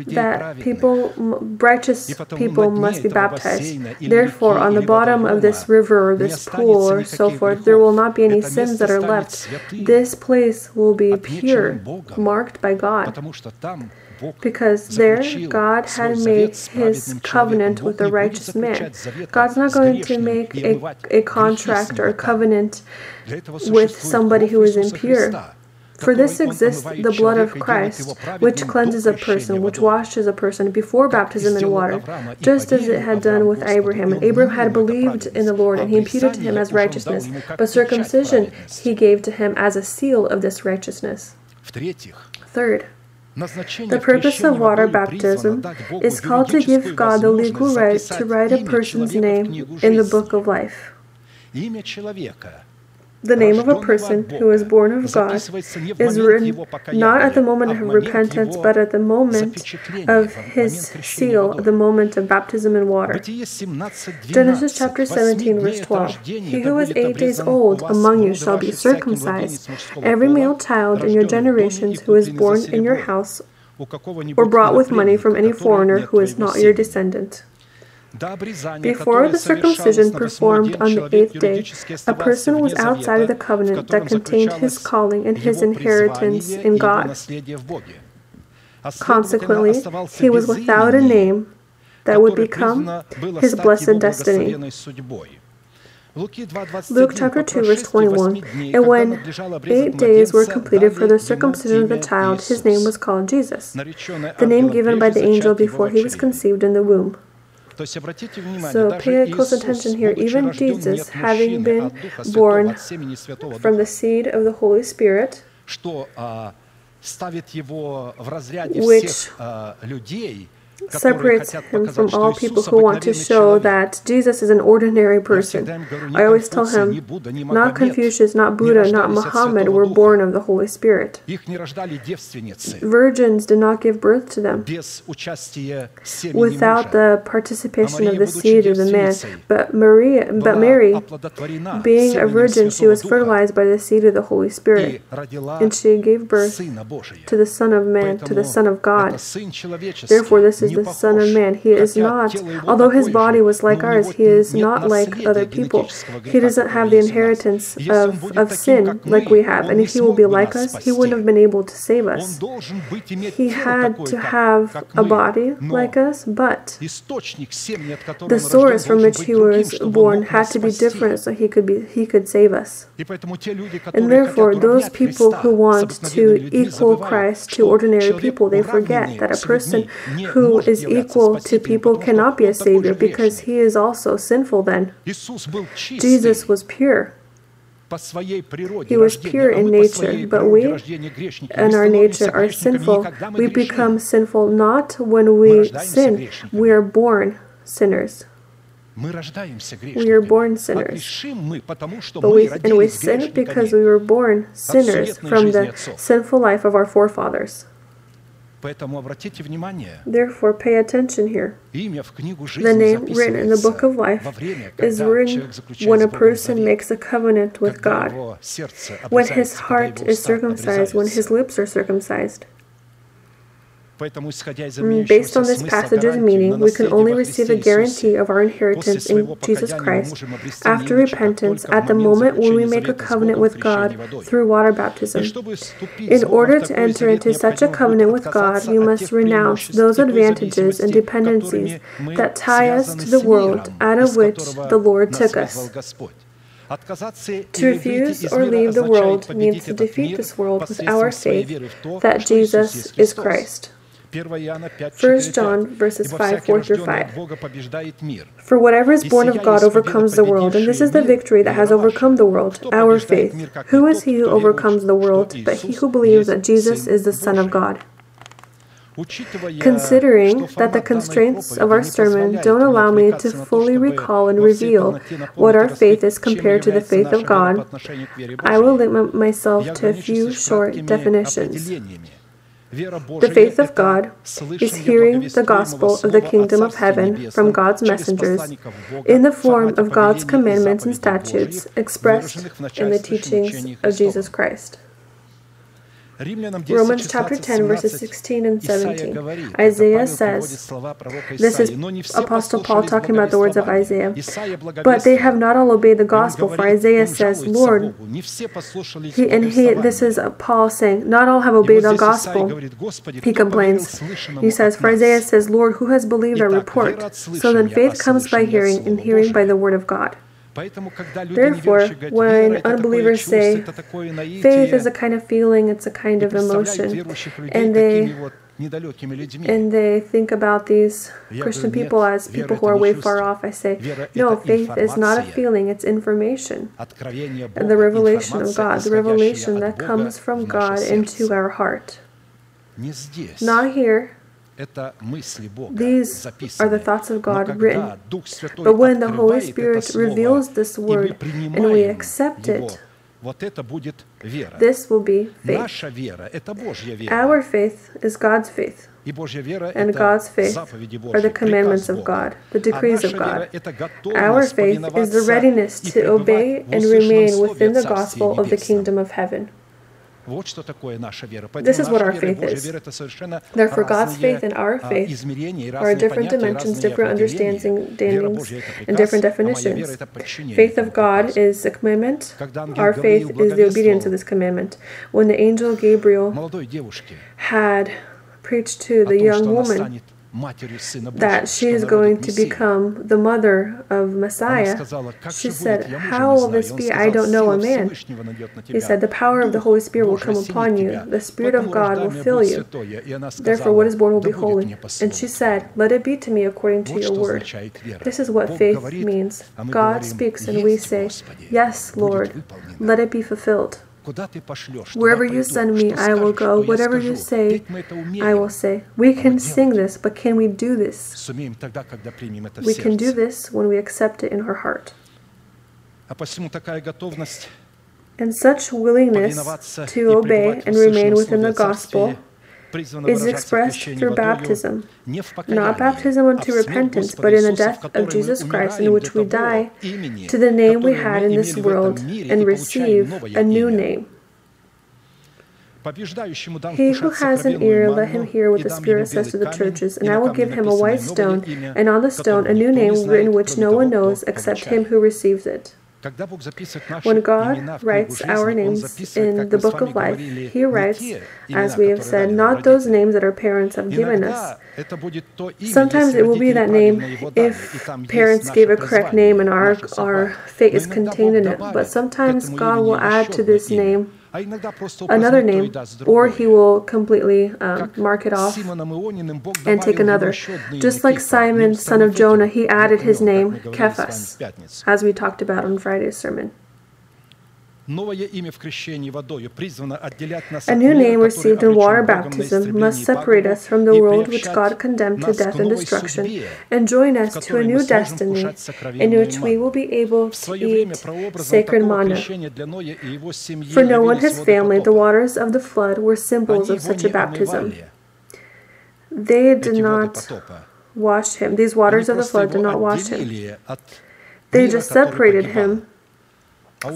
that people, righteous people, must be baptized. Therefore, on the bottom of this river or this pool or so forth, there will not be any sins that are left. This place will be pure, marked by God because there God had made his covenant with a righteous man. God's not going to make a, a contract or a covenant with somebody who is impure. For this exists the blood of Christ, which cleanses a person, which washes a person before baptism in water, just as it had done with Abraham. And Abraham had believed in the Lord, and he imputed to him as righteousness. But circumcision he gave to him as a seal of this righteousness. Third, the purpose of water baptism is called to give God the legal right to write a person's name in the book of life. The name of a person who is born of God is written not at the moment of repentance, but at the moment of his seal, the moment of baptism in water. Genesis chapter 17, verse 12. He who is eight days old among you shall be circumcised. Every male child in your generations who is born in your house or brought with money from any foreigner who is not your descendant. Before the circumcision performed on the eighth day, a person was outside of the covenant that contained his calling and his inheritance in God. Consequently, he was without a name that would become his blessed destiny. Luke chapter 2, verse 21 And when eight days were completed for the circumcision of the child, his name was called Jesus, the name given by the angel before he was conceived in the womb. So pay close attention here. Even Jesus, having been born from the seed of the Holy Spirit, which separates him from all people who want to show that Jesus is an ordinary person. I always tell him, not Confucius, not Buddha, not Muhammad were born of the Holy Spirit. Virgins did not give birth to them without the participation of the seed of the man. But Maria, but Mary, being a virgin, she was fertilized by the seed of the Holy Spirit, and she gave birth to the Son of Man, to the Son of God. Therefore, this is the Son of Man. He is not, although his body was like ours, he is not like other people. He doesn't have the inheritance of, of sin like we have. And if he will be like us, he wouldn't have been able to save us. He had to have a body like us, but the source from which he was born had to be different so he could be he could save us. And therefore, those people who want to equal Christ to ordinary people, they forget that a person who is equal to people cannot be a savior because he is also sinful then. Jesus was pure. He was pure in nature, but we, in our nature, are sinful. We become sinful not when we sin, we are born sinners. We are born sinners. But we, and we sin because we were born sinners from the sinful life of our forefathers. Therefore, pay attention here. The name written in the book of life is written when a person makes a covenant with God, when his heart is circumcised, when his lips are circumcised. Based on this passage's meaning, we can only receive a guarantee of our inheritance in Jesus Christ after repentance at the moment when we make a covenant with God through water baptism. In order to enter into such a covenant with God, you must renounce those advantages and dependencies that tie us to the world out of which the Lord took us. To refuse or leave the world means to defeat this world with our faith that Jesus is Christ. 1 John verses 5, 4 through 5. For whatever is born of God overcomes the world, and this is the victory that has overcome the world, our faith. Who is he who overcomes the world but he who believes that Jesus is the Son of God? Considering that the constraints of our sermon don't allow me to fully recall and reveal what our faith is compared to the faith of God, I will limit myself to a few short definitions. The faith of God is hearing the gospel of the kingdom of heaven from God's messengers in the form of God's commandments and statutes expressed in the teachings of Jesus Christ. Romans chapter 10, verses 16 and 17. Isaiah says, This is Apostle Paul talking about the words of Isaiah. But they have not all obeyed the gospel, for Isaiah says, Lord, he, and he, this is Paul saying, Not all have obeyed the gospel. He complains. He says, For Isaiah says, Lord, who has believed our report? So then faith comes by hearing, and hearing by the word of God. Therefore, when unbelievers say faith is a kind of feeling, it's a kind of emotion, and they and they think about these Christian people as people who are way far off. I say, no, faith is not a feeling, it's information. And the revelation of God, the revelation that comes from God into our heart. Not here, these are the thoughts of God written. But when the Holy Spirit reveals this word and we accept it, this will be faith. Our faith is God's faith. And God's faith are the commandments of God, the decrees of God. Our faith is the readiness to obey and remain within the gospel of the kingdom of heaven. This is what our faith is. Therefore, God's faith and our faith are different dimensions, different understandings, and different definitions. Faith of God is a commandment. Our faith is the obedience of this commandment. When the angel Gabriel had preached to the young woman that she is going to become the mother of Messiah. She said, How will this be? I don't know a man. He said, The power of the Holy Spirit will come upon you, the Spirit of God will fill you. Therefore, what is born will be holy. And she said, Let it be to me according to your word. This is what faith means. God speaks, and we say, Yes, Lord, let it be fulfilled. Wherever you send me, I will go. Whatever you say, I will say. We can sing this, but can we do this? We can do this when we accept it in our heart. And such willingness to obey and remain within the gospel is expressed through baptism, not baptism unto repentance, but in the death of Jesus Christ, in which we die to the name we had in this world and receive a new name. He who has an ear, let him hear what the Spirit says to the churches. And I will give him a white stone, and on the stone a new name written which no one knows except him who receives it. When God writes our names in the book of life, He writes, as we have said, not those names that our parents have given us. Sometimes it will be that name if parents gave a correct name and our, our fate is contained in it. But sometimes God will add to this name another name, or he will completely um, mark it off and take another. Just like Simon, son of Jonah, he added his name, Cephas, as we talked about on Friday's sermon. A new name received in water baptism must separate us from the world which God condemned to death and destruction and join us to a new destiny in which we will be able to eat sacred manna. For Noah and his family, the waters of the flood were symbols of such a baptism. They did not wash him. These waters of the flood did not wash him. They just separated him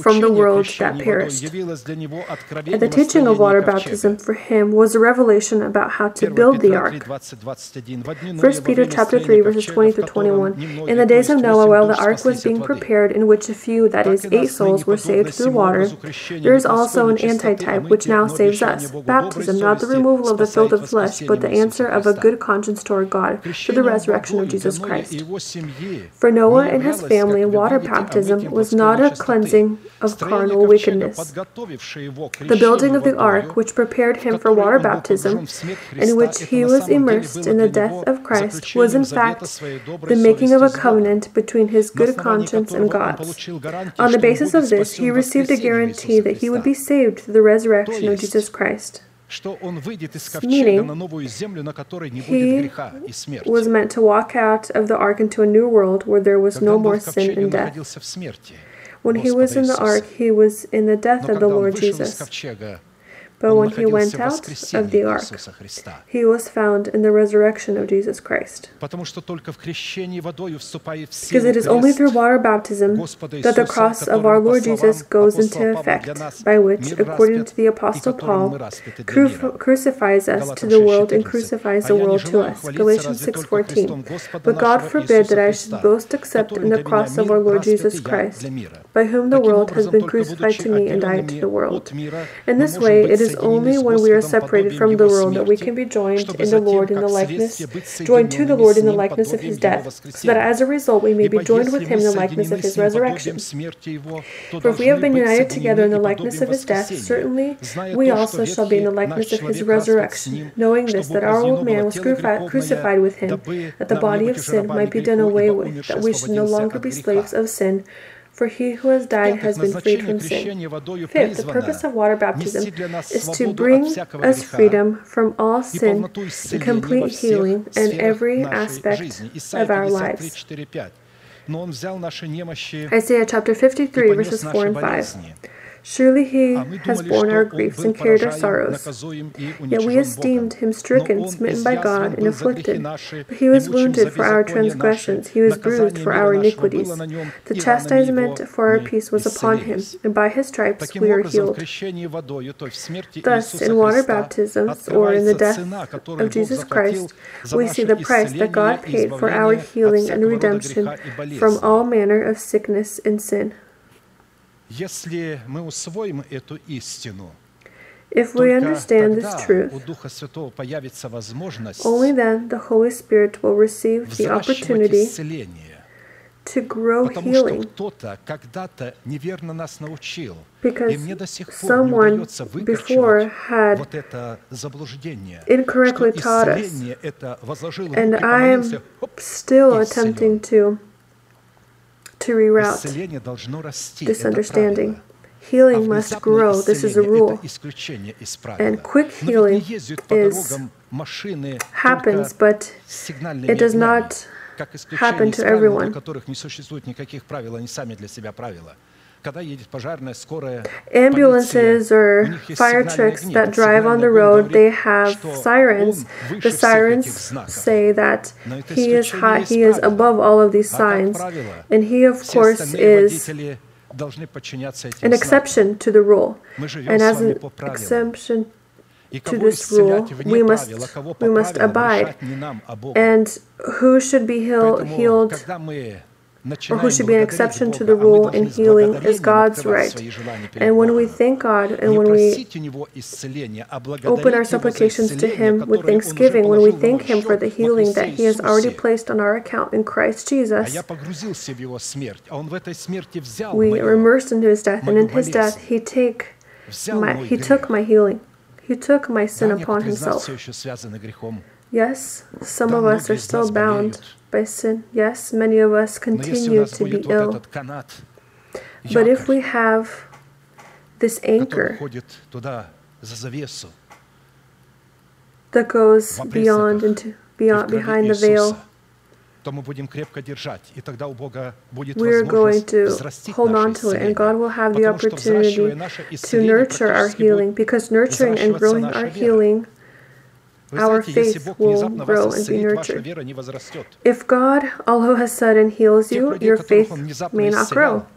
from the world that perished. And the teaching of water baptism for him was a revelation about how to build the ark. 1 Peter chapter 3 verses 20 through 21. In the days of Noah, while the ark was being prepared, in which a few, that is, eight souls, were saved through water, there is also an antitype which now saves us. Baptism, not the removal of the filth of flesh, but the answer of a good conscience toward God through the resurrection of Jesus Christ. For Noah and his family, water baptism was not a cleansing of carnal wickedness. The building of the ark, which prepared him for water baptism, in which he was immersed in the death of Christ, was in fact the making of a covenant between his good conscience and God's. On the basis of this, he received a guarantee that he would be saved through the resurrection of Jesus Christ. Meaning, he was meant to walk out of the ark into a new world where there was no more sin and death. When he was in the ark, he was in the death of the Lord Jesus. But when he went out of the ark, he was found in the resurrection of Jesus Christ. Because it is only through water baptism that the cross of our Lord Jesus goes into effect, by which, according to the Apostle Paul, cru- crucifies us to the world and crucifies the world to us. Galatians 6.14 But God forbid that I should boast except in the cross of our Lord Jesus Christ, by whom the world has been crucified to me and I to the world. In this way, it is is only when we are separated from the world that we can be joined in the Lord in the likeness, joined to the Lord in the likeness of his death, so that as a result we may be joined with him in the likeness of his resurrection. For if we have been united together in the likeness of his death, certainly we also shall be in the likeness of his resurrection, knowing this, that our old man was crucified with him, that the body of sin might be done away with, that we should no longer be slaves of sin, for he who has died has been freed from sin. Fifth, the purpose of water baptism is to bring us freedom from all sin and complete healing in every aspect of our lives. Isaiah chapter 53, verses 4 and 5. Surely he has borne our griefs and carried our sorrows. Yet we esteemed him stricken, smitten by God, and afflicted. But he was wounded for our transgressions, he was bruised for our iniquities. The chastisement for our peace was upon him, and by his stripes we are healed. Thus, in water baptisms, or in the death of Jesus Christ, we see the price that God paid for our healing and redemption from all manner of sickness and sin.
Если мы усвоим эту истину,
If we understand this truth, only then the Holy Spirit will receive the opportunity to grow healing. Because someone before had incorrectly taught us, and I am still attempting to to reroute this understanding. Healing must grow. This is a rule. And quick healing is happens, but it does not happen to everyone. Ambulances or fire trucks that drive on the road, they have sirens. The sirens say that he is high, he is above all of these signs, and he, of course, is an exception to the rule. And as an exception to this rule, we must we must abide. And who should be heal, healed or who should be an exception to the rule in healing is God's right. And when we thank God and when we open our supplications to Him with thanksgiving, when we thank Him for the healing that He has already placed on our account in Christ Jesus, we are immersed into His death, and in His death, He take my, He took my healing. He took my sin upon Himself. Yes, some of us are still bound by sin. Yes, many of us continue to be ill. But if we have this anchor that goes beyond into beyond behind the veil, we are going to hold on to it, and God will have the opportunity to nurture our healing because nurturing and growing our healing our faith will grow and be nurtured. If God all of a sudden heals you, your faith may not grow.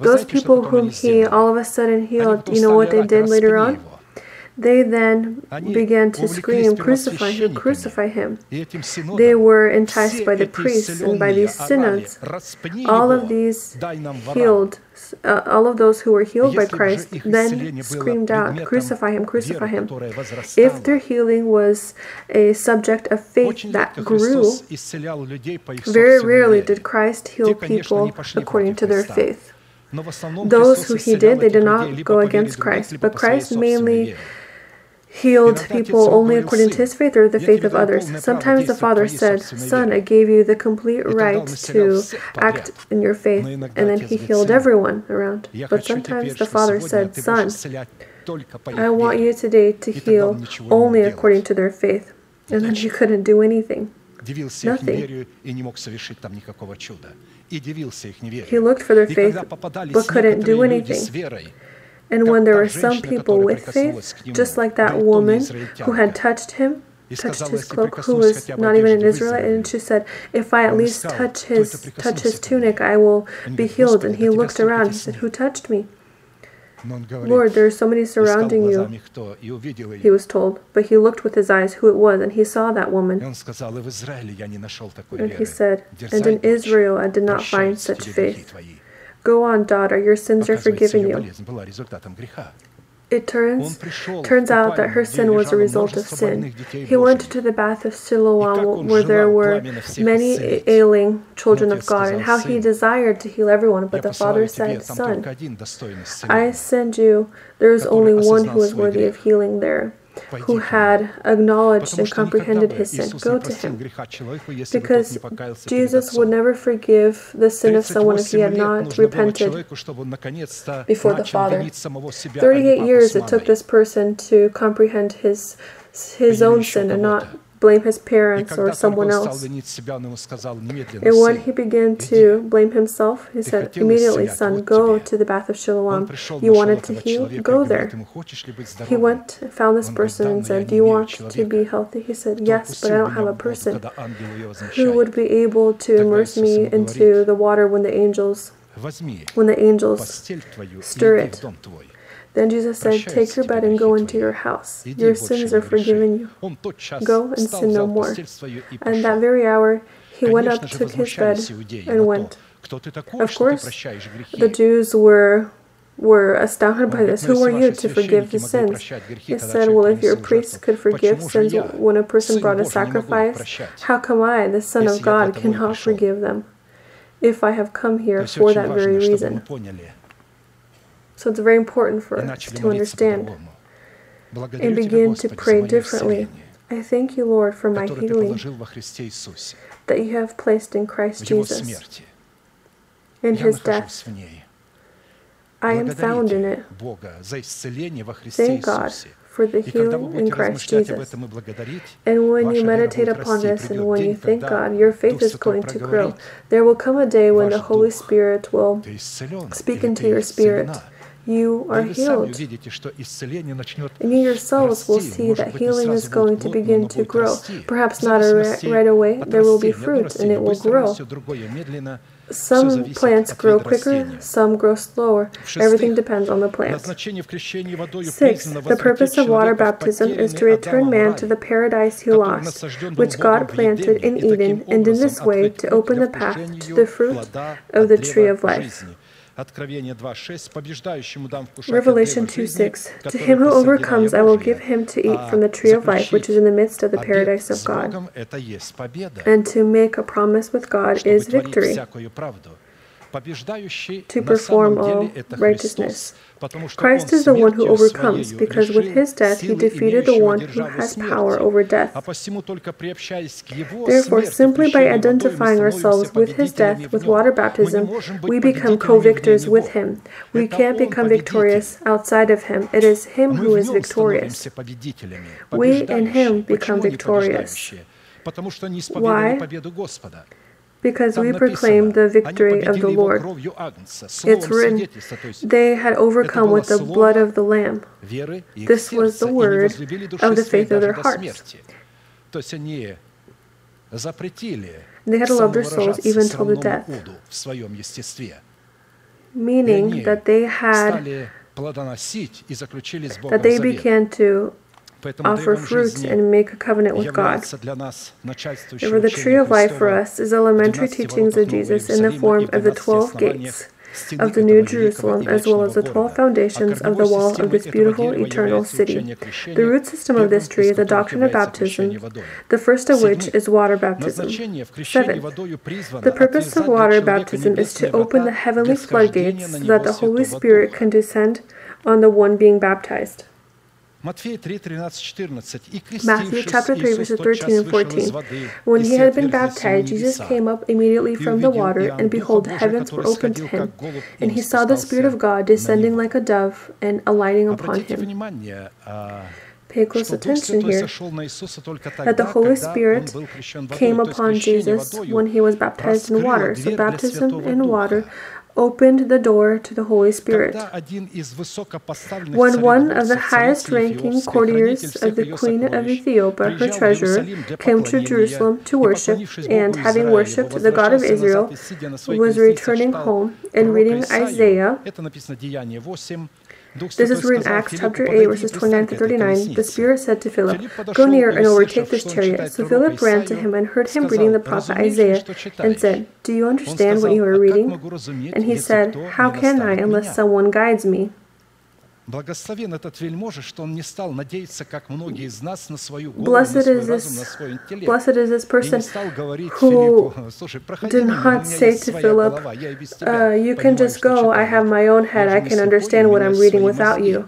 Those people whom He all of a sudden healed, you know what they did later on? They then began to scream, Crucify him, crucify him. They were enticed by the priests and by these synods. All of these healed, uh, all of those who were healed by Christ then screamed out, Crucify him, crucify him. If their healing was a subject of faith that grew, very rarely did Christ heal people according to their faith. Those who he did, they did not go against Christ, but Christ mainly healed people only according to his faith or the faith of others. Sometimes the Father said, Son, I gave you the complete right to act in your faith, and then he healed everyone around. But sometimes the Father said, Son, I want you today to heal only according to their faith. And then he couldn't do anything. Nothing. He looked for their faith, but couldn't do anything. And when there were some people with faith, just like that woman who had touched him, touched his cloak, who was not even an Israelite, and she said, "If I at least touch his touch his tunic, I will be healed." And he looked around. He said, "Who touched me?" Lord, there are so many surrounding you. He was told, but he looked with his eyes who it was, and he saw that woman. And he said, And in Israel I did not find such faith. Go on, daughter, your sins are forgiven you. It turns, turns out that her sin was a result of sin. He went to the bath of Siloam where there were many ailing children of God, and how he desired to heal everyone. But the father said, Son, I send you, there is only one who is worthy of healing there who had acknowledged and comprehended his sin. Go to him. Because Jesus would never forgive the sin of someone if he had not repented before the Father. 38 years it took this person to comprehend his, his own sin and not blame his parents or someone else. And when he began to blame himself, he said, Immediately, son, go to the bath of Siloam. You wanted to heal? Go there. He went, found this person, and said, Do you want to be healthy? He said, Yes, but I don't have a person who would be able to immerse me into the water when the angels when the angels stir it. Then Jesus said, Take your bed and go into your house. Your sins are forgiven you. Go and sin no more. And that very hour, he went up, took his bed, and went. Of course, the Jews were were astounded by this. Who are you to forgive the sins? He said, Well, if your priest could forgive sins when a person brought a sacrifice, how come I, the Son of God, cannot forgive them? If I have come here for that very reason. So it's very important for us to understand and begin to pray differently. I thank you, Lord, for my healing that you have placed in Christ Jesus, in his death. I am found in it. Thank God for the healing in Christ Jesus. And when you meditate upon this and when you thank God, your faith is going to grow. There will come a day when the Holy Spirit will speak into your spirit. You are healed. And you yourselves will see that healing is going to begin to grow. Perhaps not right away, there will be fruit and it will grow. Some plants grow quicker, some grow slower. Everything depends on the plant. Six, the purpose of water baptism is to return man to the paradise he lost, which God planted in Eden, and in this way to open the path to the fruit of the tree of life. Revelation 2 6 To him who overcomes, I will give him to eat from the tree of life, which is in the midst of the paradise of God. And to make a promise with God is victory to perform all righteousness. Christ is the one who overcomes, because with his death he defeated the one who has power over death. Therefore, simply by identifying ourselves with his death with water baptism, we become co victors with him. We can't become victorious outside of him. It is him who is victorious. We in him become victorious. Why? Because we proclaim the victory of the Lord. It's written, they had overcome with the blood of the Lamb. This was the word of the faith of their hearts. They had loved their souls even till the death, meaning that they had that they began to offer fruit and make a covenant with God. Therefore, the tree of life for us is elementary teachings of Jesus in the form of the 12 gates of the New Jerusalem, as well as the 12 foundations of the wall of this beautiful eternal city. The root system of this tree is the doctrine of baptism, the first of which is water baptism. Seventh, the purpose of water baptism is to open the heavenly floodgates so that the Holy Spirit can descend on the one being baptized. Matthew chapter 3, verses 13 and 14. When he had been baptized, Jesus came up immediately from the water, and behold, the heavens were opened to him. And he saw the Spirit of God descending like a dove and alighting upon him. Pay close attention here that the Holy Spirit came upon Jesus when he was baptized in water. So, baptism in water opened the door to the Holy Spirit. When one of the highest ranking courtiers of the Queen of Ethiopia, her treasurer, came to Jerusalem to worship, and having worshipped the God of Israel, was returning home and reading Isaiah, this is written in Acts chapter 8, verses 29 to 39. The Spirit said to Philip, Go near and overtake this chariot. So Philip ran to him and heard him reading the prophet Isaiah and said, Do you understand what you are reading? And he said, How can I unless someone guides me?
Благословен этот вельможа, что он не стал надеяться, как многие из нас, на свою
голову, blessed на свой разум, на свой интеллект. Blessed is this person who did not say to Philip, uh, you can just go, I have my own head, I can understand what I'm reading without you.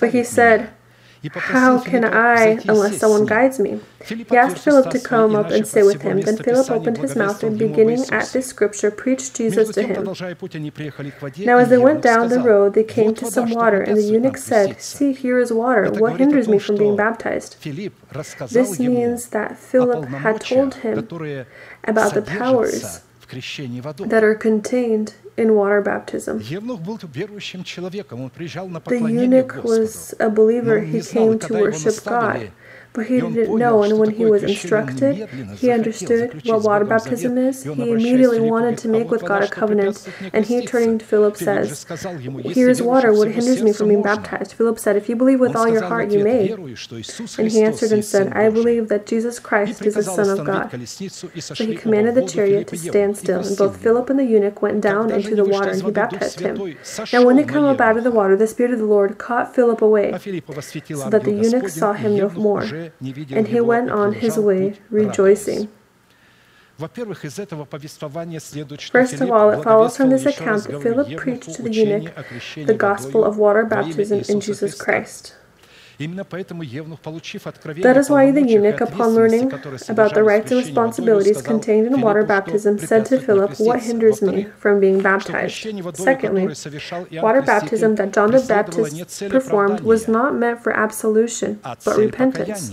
But he said, how can I unless someone guides me? He asked Philip to come up and sit with him. Then Philip opened his mouth and, beginning at this scripture, preached Jesus to him. Now, as they went down the road, they came to some water, and the eunuch said, See, here is water. What hinders me from being baptized? This means that Philip had told him about the powers that are contained in water baptism. The eunuch was a believer. He came to worship God. But he didn't know, and when he was instructed, he understood what water baptism is. He immediately wanted to make with God a covenant, and he, turning to Philip, says, Here is water, what hinders me from being baptized? Philip said, If you believe with all your heart, you may. And he answered and said, I believe that Jesus Christ is the Son of God. So he commanded the chariot to stand still, and both Philip and the eunuch went down into the water, and he baptized him. Now when they come up out of the water, the Spirit of the Lord caught Philip away, so that the eunuch saw him no more and he went on his way rejoicing. First of all, it follows from this account that Philip preached to the eunuch the gospel of water baptism in Jesus Christ. That is why the eunuch, upon learning about the rights and responsibilities contained in water baptism, said to Philip, What hinders me from being baptized? Secondly, water baptism that John the Baptist performed was not meant for absolution, but repentance.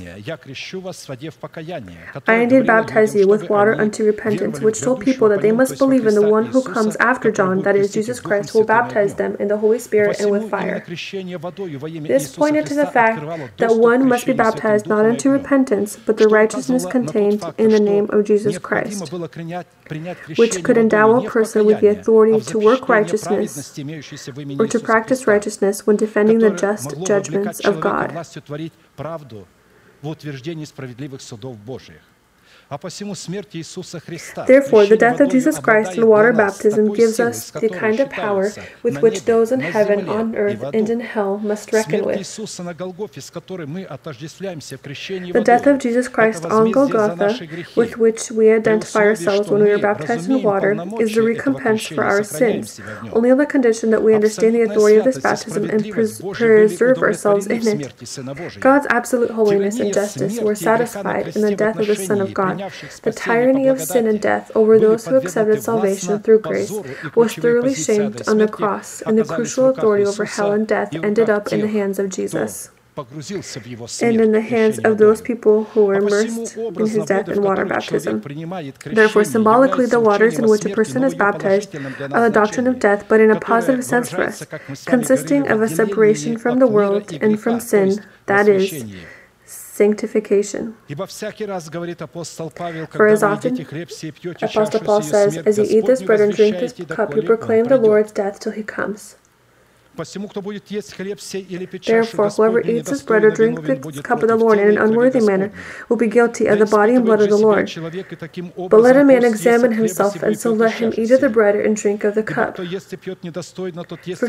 I indeed baptize you with water unto repentance, which told people that they must believe in the one who comes after John, that is Jesus Christ, who will baptize them in the Holy Spirit and with fire. This pointed to the fact that one must be baptized not unto repentance, but the righteousness contained in the name of Jesus Christ, which could endow a person with the authority to work righteousness or to practice righteousness when defending the just judgments of God. Therefore, the death of Jesus Christ in water baptism gives us the kind of power with which those in heaven, on earth, and in hell must reckon with. The death of Jesus Christ on Golgotha, with which we identify ourselves when we are baptized in water, is the recompense for our sins, only on the condition that we understand the authority of this baptism and pres preserve ourselves in it. God's absolute holiness and justice were satisfied in the death of the Son of God the tyranny of sin and death over those who accepted salvation through grace was thoroughly shamed on the cross, and the crucial authority over hell and death ended up in the hands of Jesus. and in the hands of those people who were immersed in his death in water baptism. Therefore, symbolically, the waters in which a person is baptized are the uh, doctrine of death, but in a positive sense for us, consisting of a separation from the world and from sin, that is, sanctification. For as often Apostle Paul says, as you eat this bread and drink this cup, you proclaim the Lord's death till he comes. Therefore, whoever eats this bread or drinks the cup of the Lord in an unworthy manner will be guilty of the body and blood of the Lord. But let a man examine himself, and so let him eat of the bread and drink of the cup. For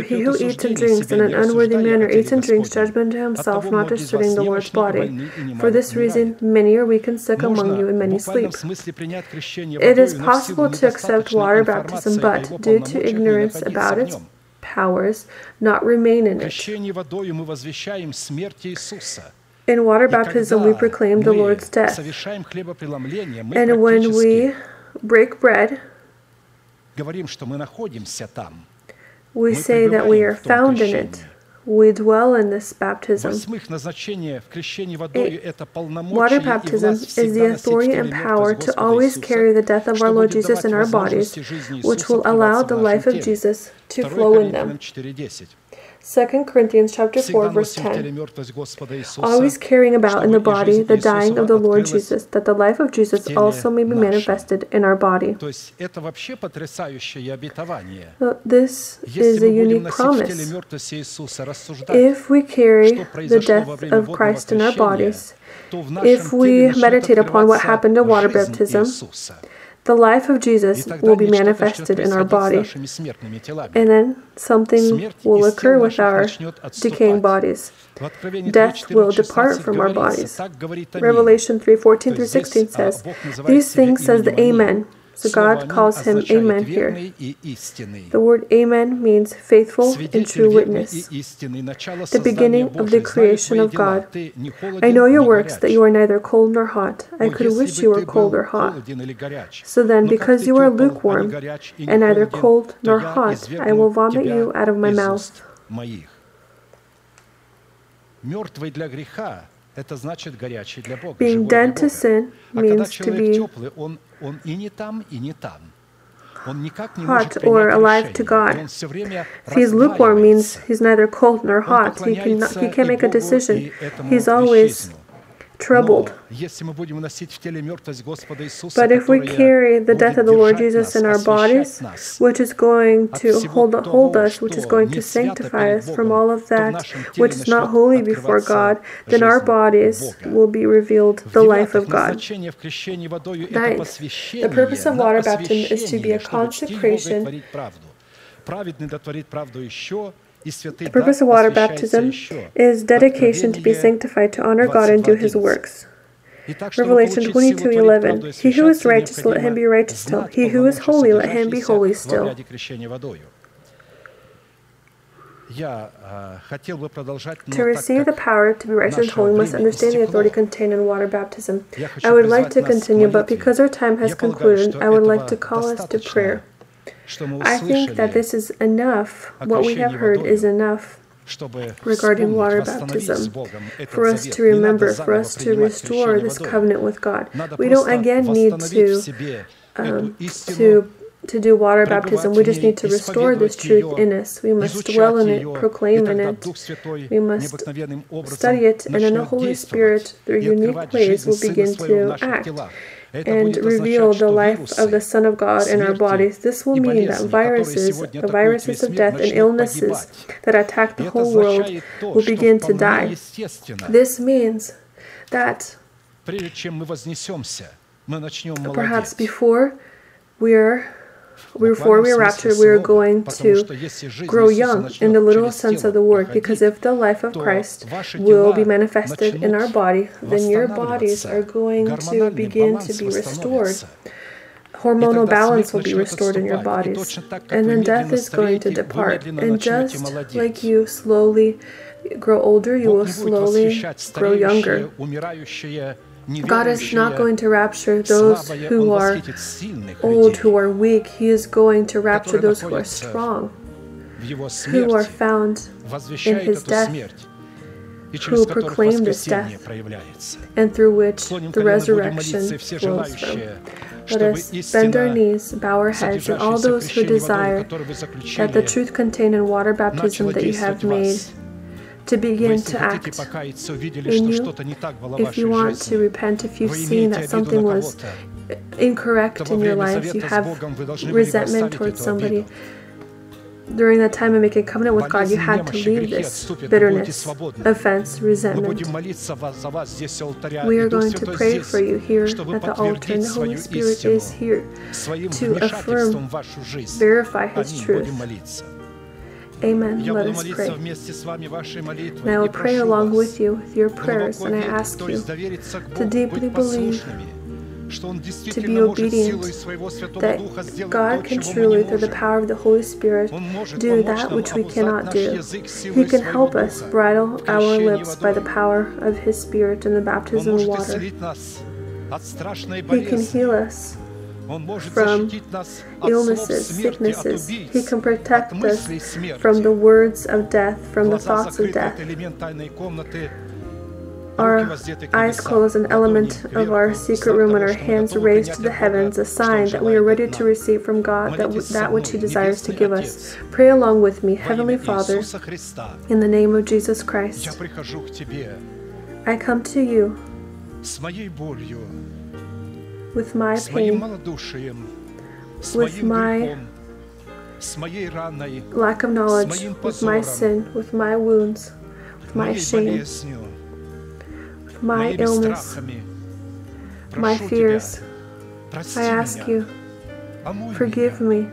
he who eats and drinks in an unworthy manner eats and drinks judgment to himself, not discerning the Lord's body. For this reason, many are weak and sick among you, and many sleep. It is possible to accept water baptism, but due to ignorance about its powers not remain in it. In water baptism, we proclaim the Lord's death. And when we break bread, we say that we are found in it we dwell in this baptism. Э, water baptism is the authority and power to always carry the death of our Lord Jesus in our bodies, which will allow the life of Jesus to flow in them. 2 Corinthians chapter 4 verse 10 Always carrying about in the body the dying of the Lord Jesus that the life of Jesus also may be manifested in our body. Uh, this is a unique promise. If we carry the death of Christ in our bodies, if we meditate upon what happened in water baptism, the life of Jesus will be manifested in our body. And then something will occur with our decaying bodies. Death will depart from our bodies. Revelation 3 14 through 16 says, These things says the Amen so God calls him Amen here. The word Amen means faithful and true witness. The beginning of the creation of God. I know your works, that you are neither cold nor hot. I could wish you were cold or hot. So then, because you are lukewarm and neither cold nor hot, I will vomit you out of my mouth. Being dead to sin means to be hot or alive to God. If he's lukewarm means he's neither cold nor hot. He can he can't make a decision. He's always troubled. But if we carry the death of the Lord Jesus in our bodies, which is going to hold, hold us, which is going to sanctify us from all of that which is not holy before God, then our bodies will be revealed the life of God. Ninth, the purpose of water baptism is to be a consecration the purpose of water baptism is dedication to be sanctified to honor God and do His works. Revelation 22:11 He who is righteous let him be righteous still. he who is holy let him be holy still. To receive the power to be righteous and holy, we must understand the authority contained in water baptism. I would like to continue, but because our time has concluded, I would like to call us to prayer. I think that this is enough. What we have heard is enough regarding water baptism, for us to remember, for us to restore this covenant with God. We don't again need to um, to to do water baptism. We just need to restore this truth in us. We must dwell in it, proclaim in it. We must study it, and then the Holy Spirit, through unique ways, will begin to act and reveal the life of the Son of God in our bodies. This will mean that viruses, the viruses of death and illnesses that attack the whole world will begin to die. This means that perhaps before we're before we are raptured, we are going to grow young in the literal sense of the word. Because if the life of Christ will be manifested in our body, then your bodies are going to begin to be restored. Hormonal balance will be restored in your bodies. And then death is going to depart. And just like you slowly grow older, you will slowly grow younger. God is not going to rapture those who are old, who are weak. He is going to rapture those who are strong, who are found in His death, who proclaim this death, and through which the resurrection flows from. Let us bend our knees, bow our heads, and all those who desire that the truth contained in water baptism that you have made to begin to act in you. If you want to repent, if you've seen that something was incorrect in your life, you have resentment towards somebody, during that time of making covenant with God, you had to leave this bitterness, offense, resentment. We are going to pray for you here at the altar, and the Holy Spirit is here to affirm, verify His truth. Amen. Let us pray. And I will pray along with you with your prayers, and I ask you to deeply believe, to be obedient, that God can truly, through the power of the Holy Spirit, do that which we cannot do. He can help us bridle our lips by the power of His Spirit in the baptism of water. He can heal us from illnesses, sicknesses. He can protect us from the words of death, from the thoughts of death. Our eyes closed, an element of our secret room, and our hands raised to the heavens, a sign that we are ready to receive from God that, that which He desires to give us. Pray along with me, Heavenly Father, in the name of Jesus Christ. I come to you with my pain, with my lack of knowledge, with my sin, with my wounds, with my shame, with my illness, my fears. I ask you, forgive me,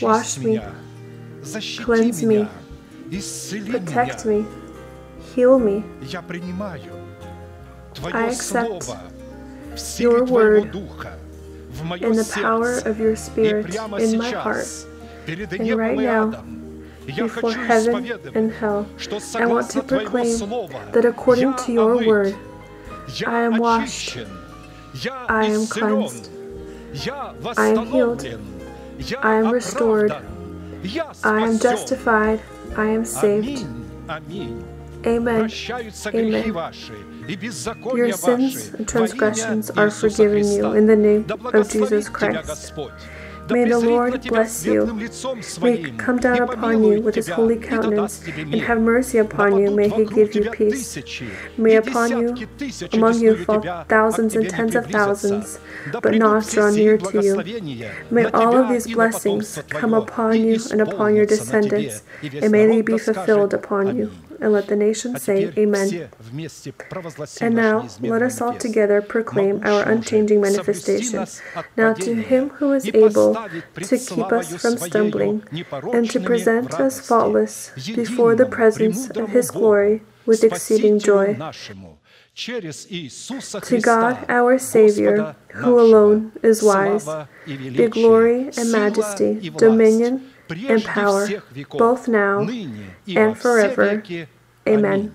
wash me, cleanse me, protect me, heal me. I accept your word and the power of your spirit in my heart. And right now, before heaven and hell, I want to proclaim that according to your word, I am washed, I am cleansed, I am healed, I am restored, I am justified, I am saved. Amen. Amen. Your sins and transgressions are forgiven you in the name of Jesus Christ. May the Lord bless you. May He come down upon you with His holy countenance and have mercy upon you. May He give you peace. May upon you, among you, fall thousands and tens of thousands, but not draw near to you. May all of these blessings come upon you and upon your descendants, and may they be fulfilled upon you and let the nations say Amen. And now let us all together proclaim our unchanging manifestation. Now to him who is able to keep us from stumbling and to present us faultless before the presence of his glory with exceeding joy. To God, our Savior, who alone is wise, be glory and majesty, dominion and power, both now and forever. Amen.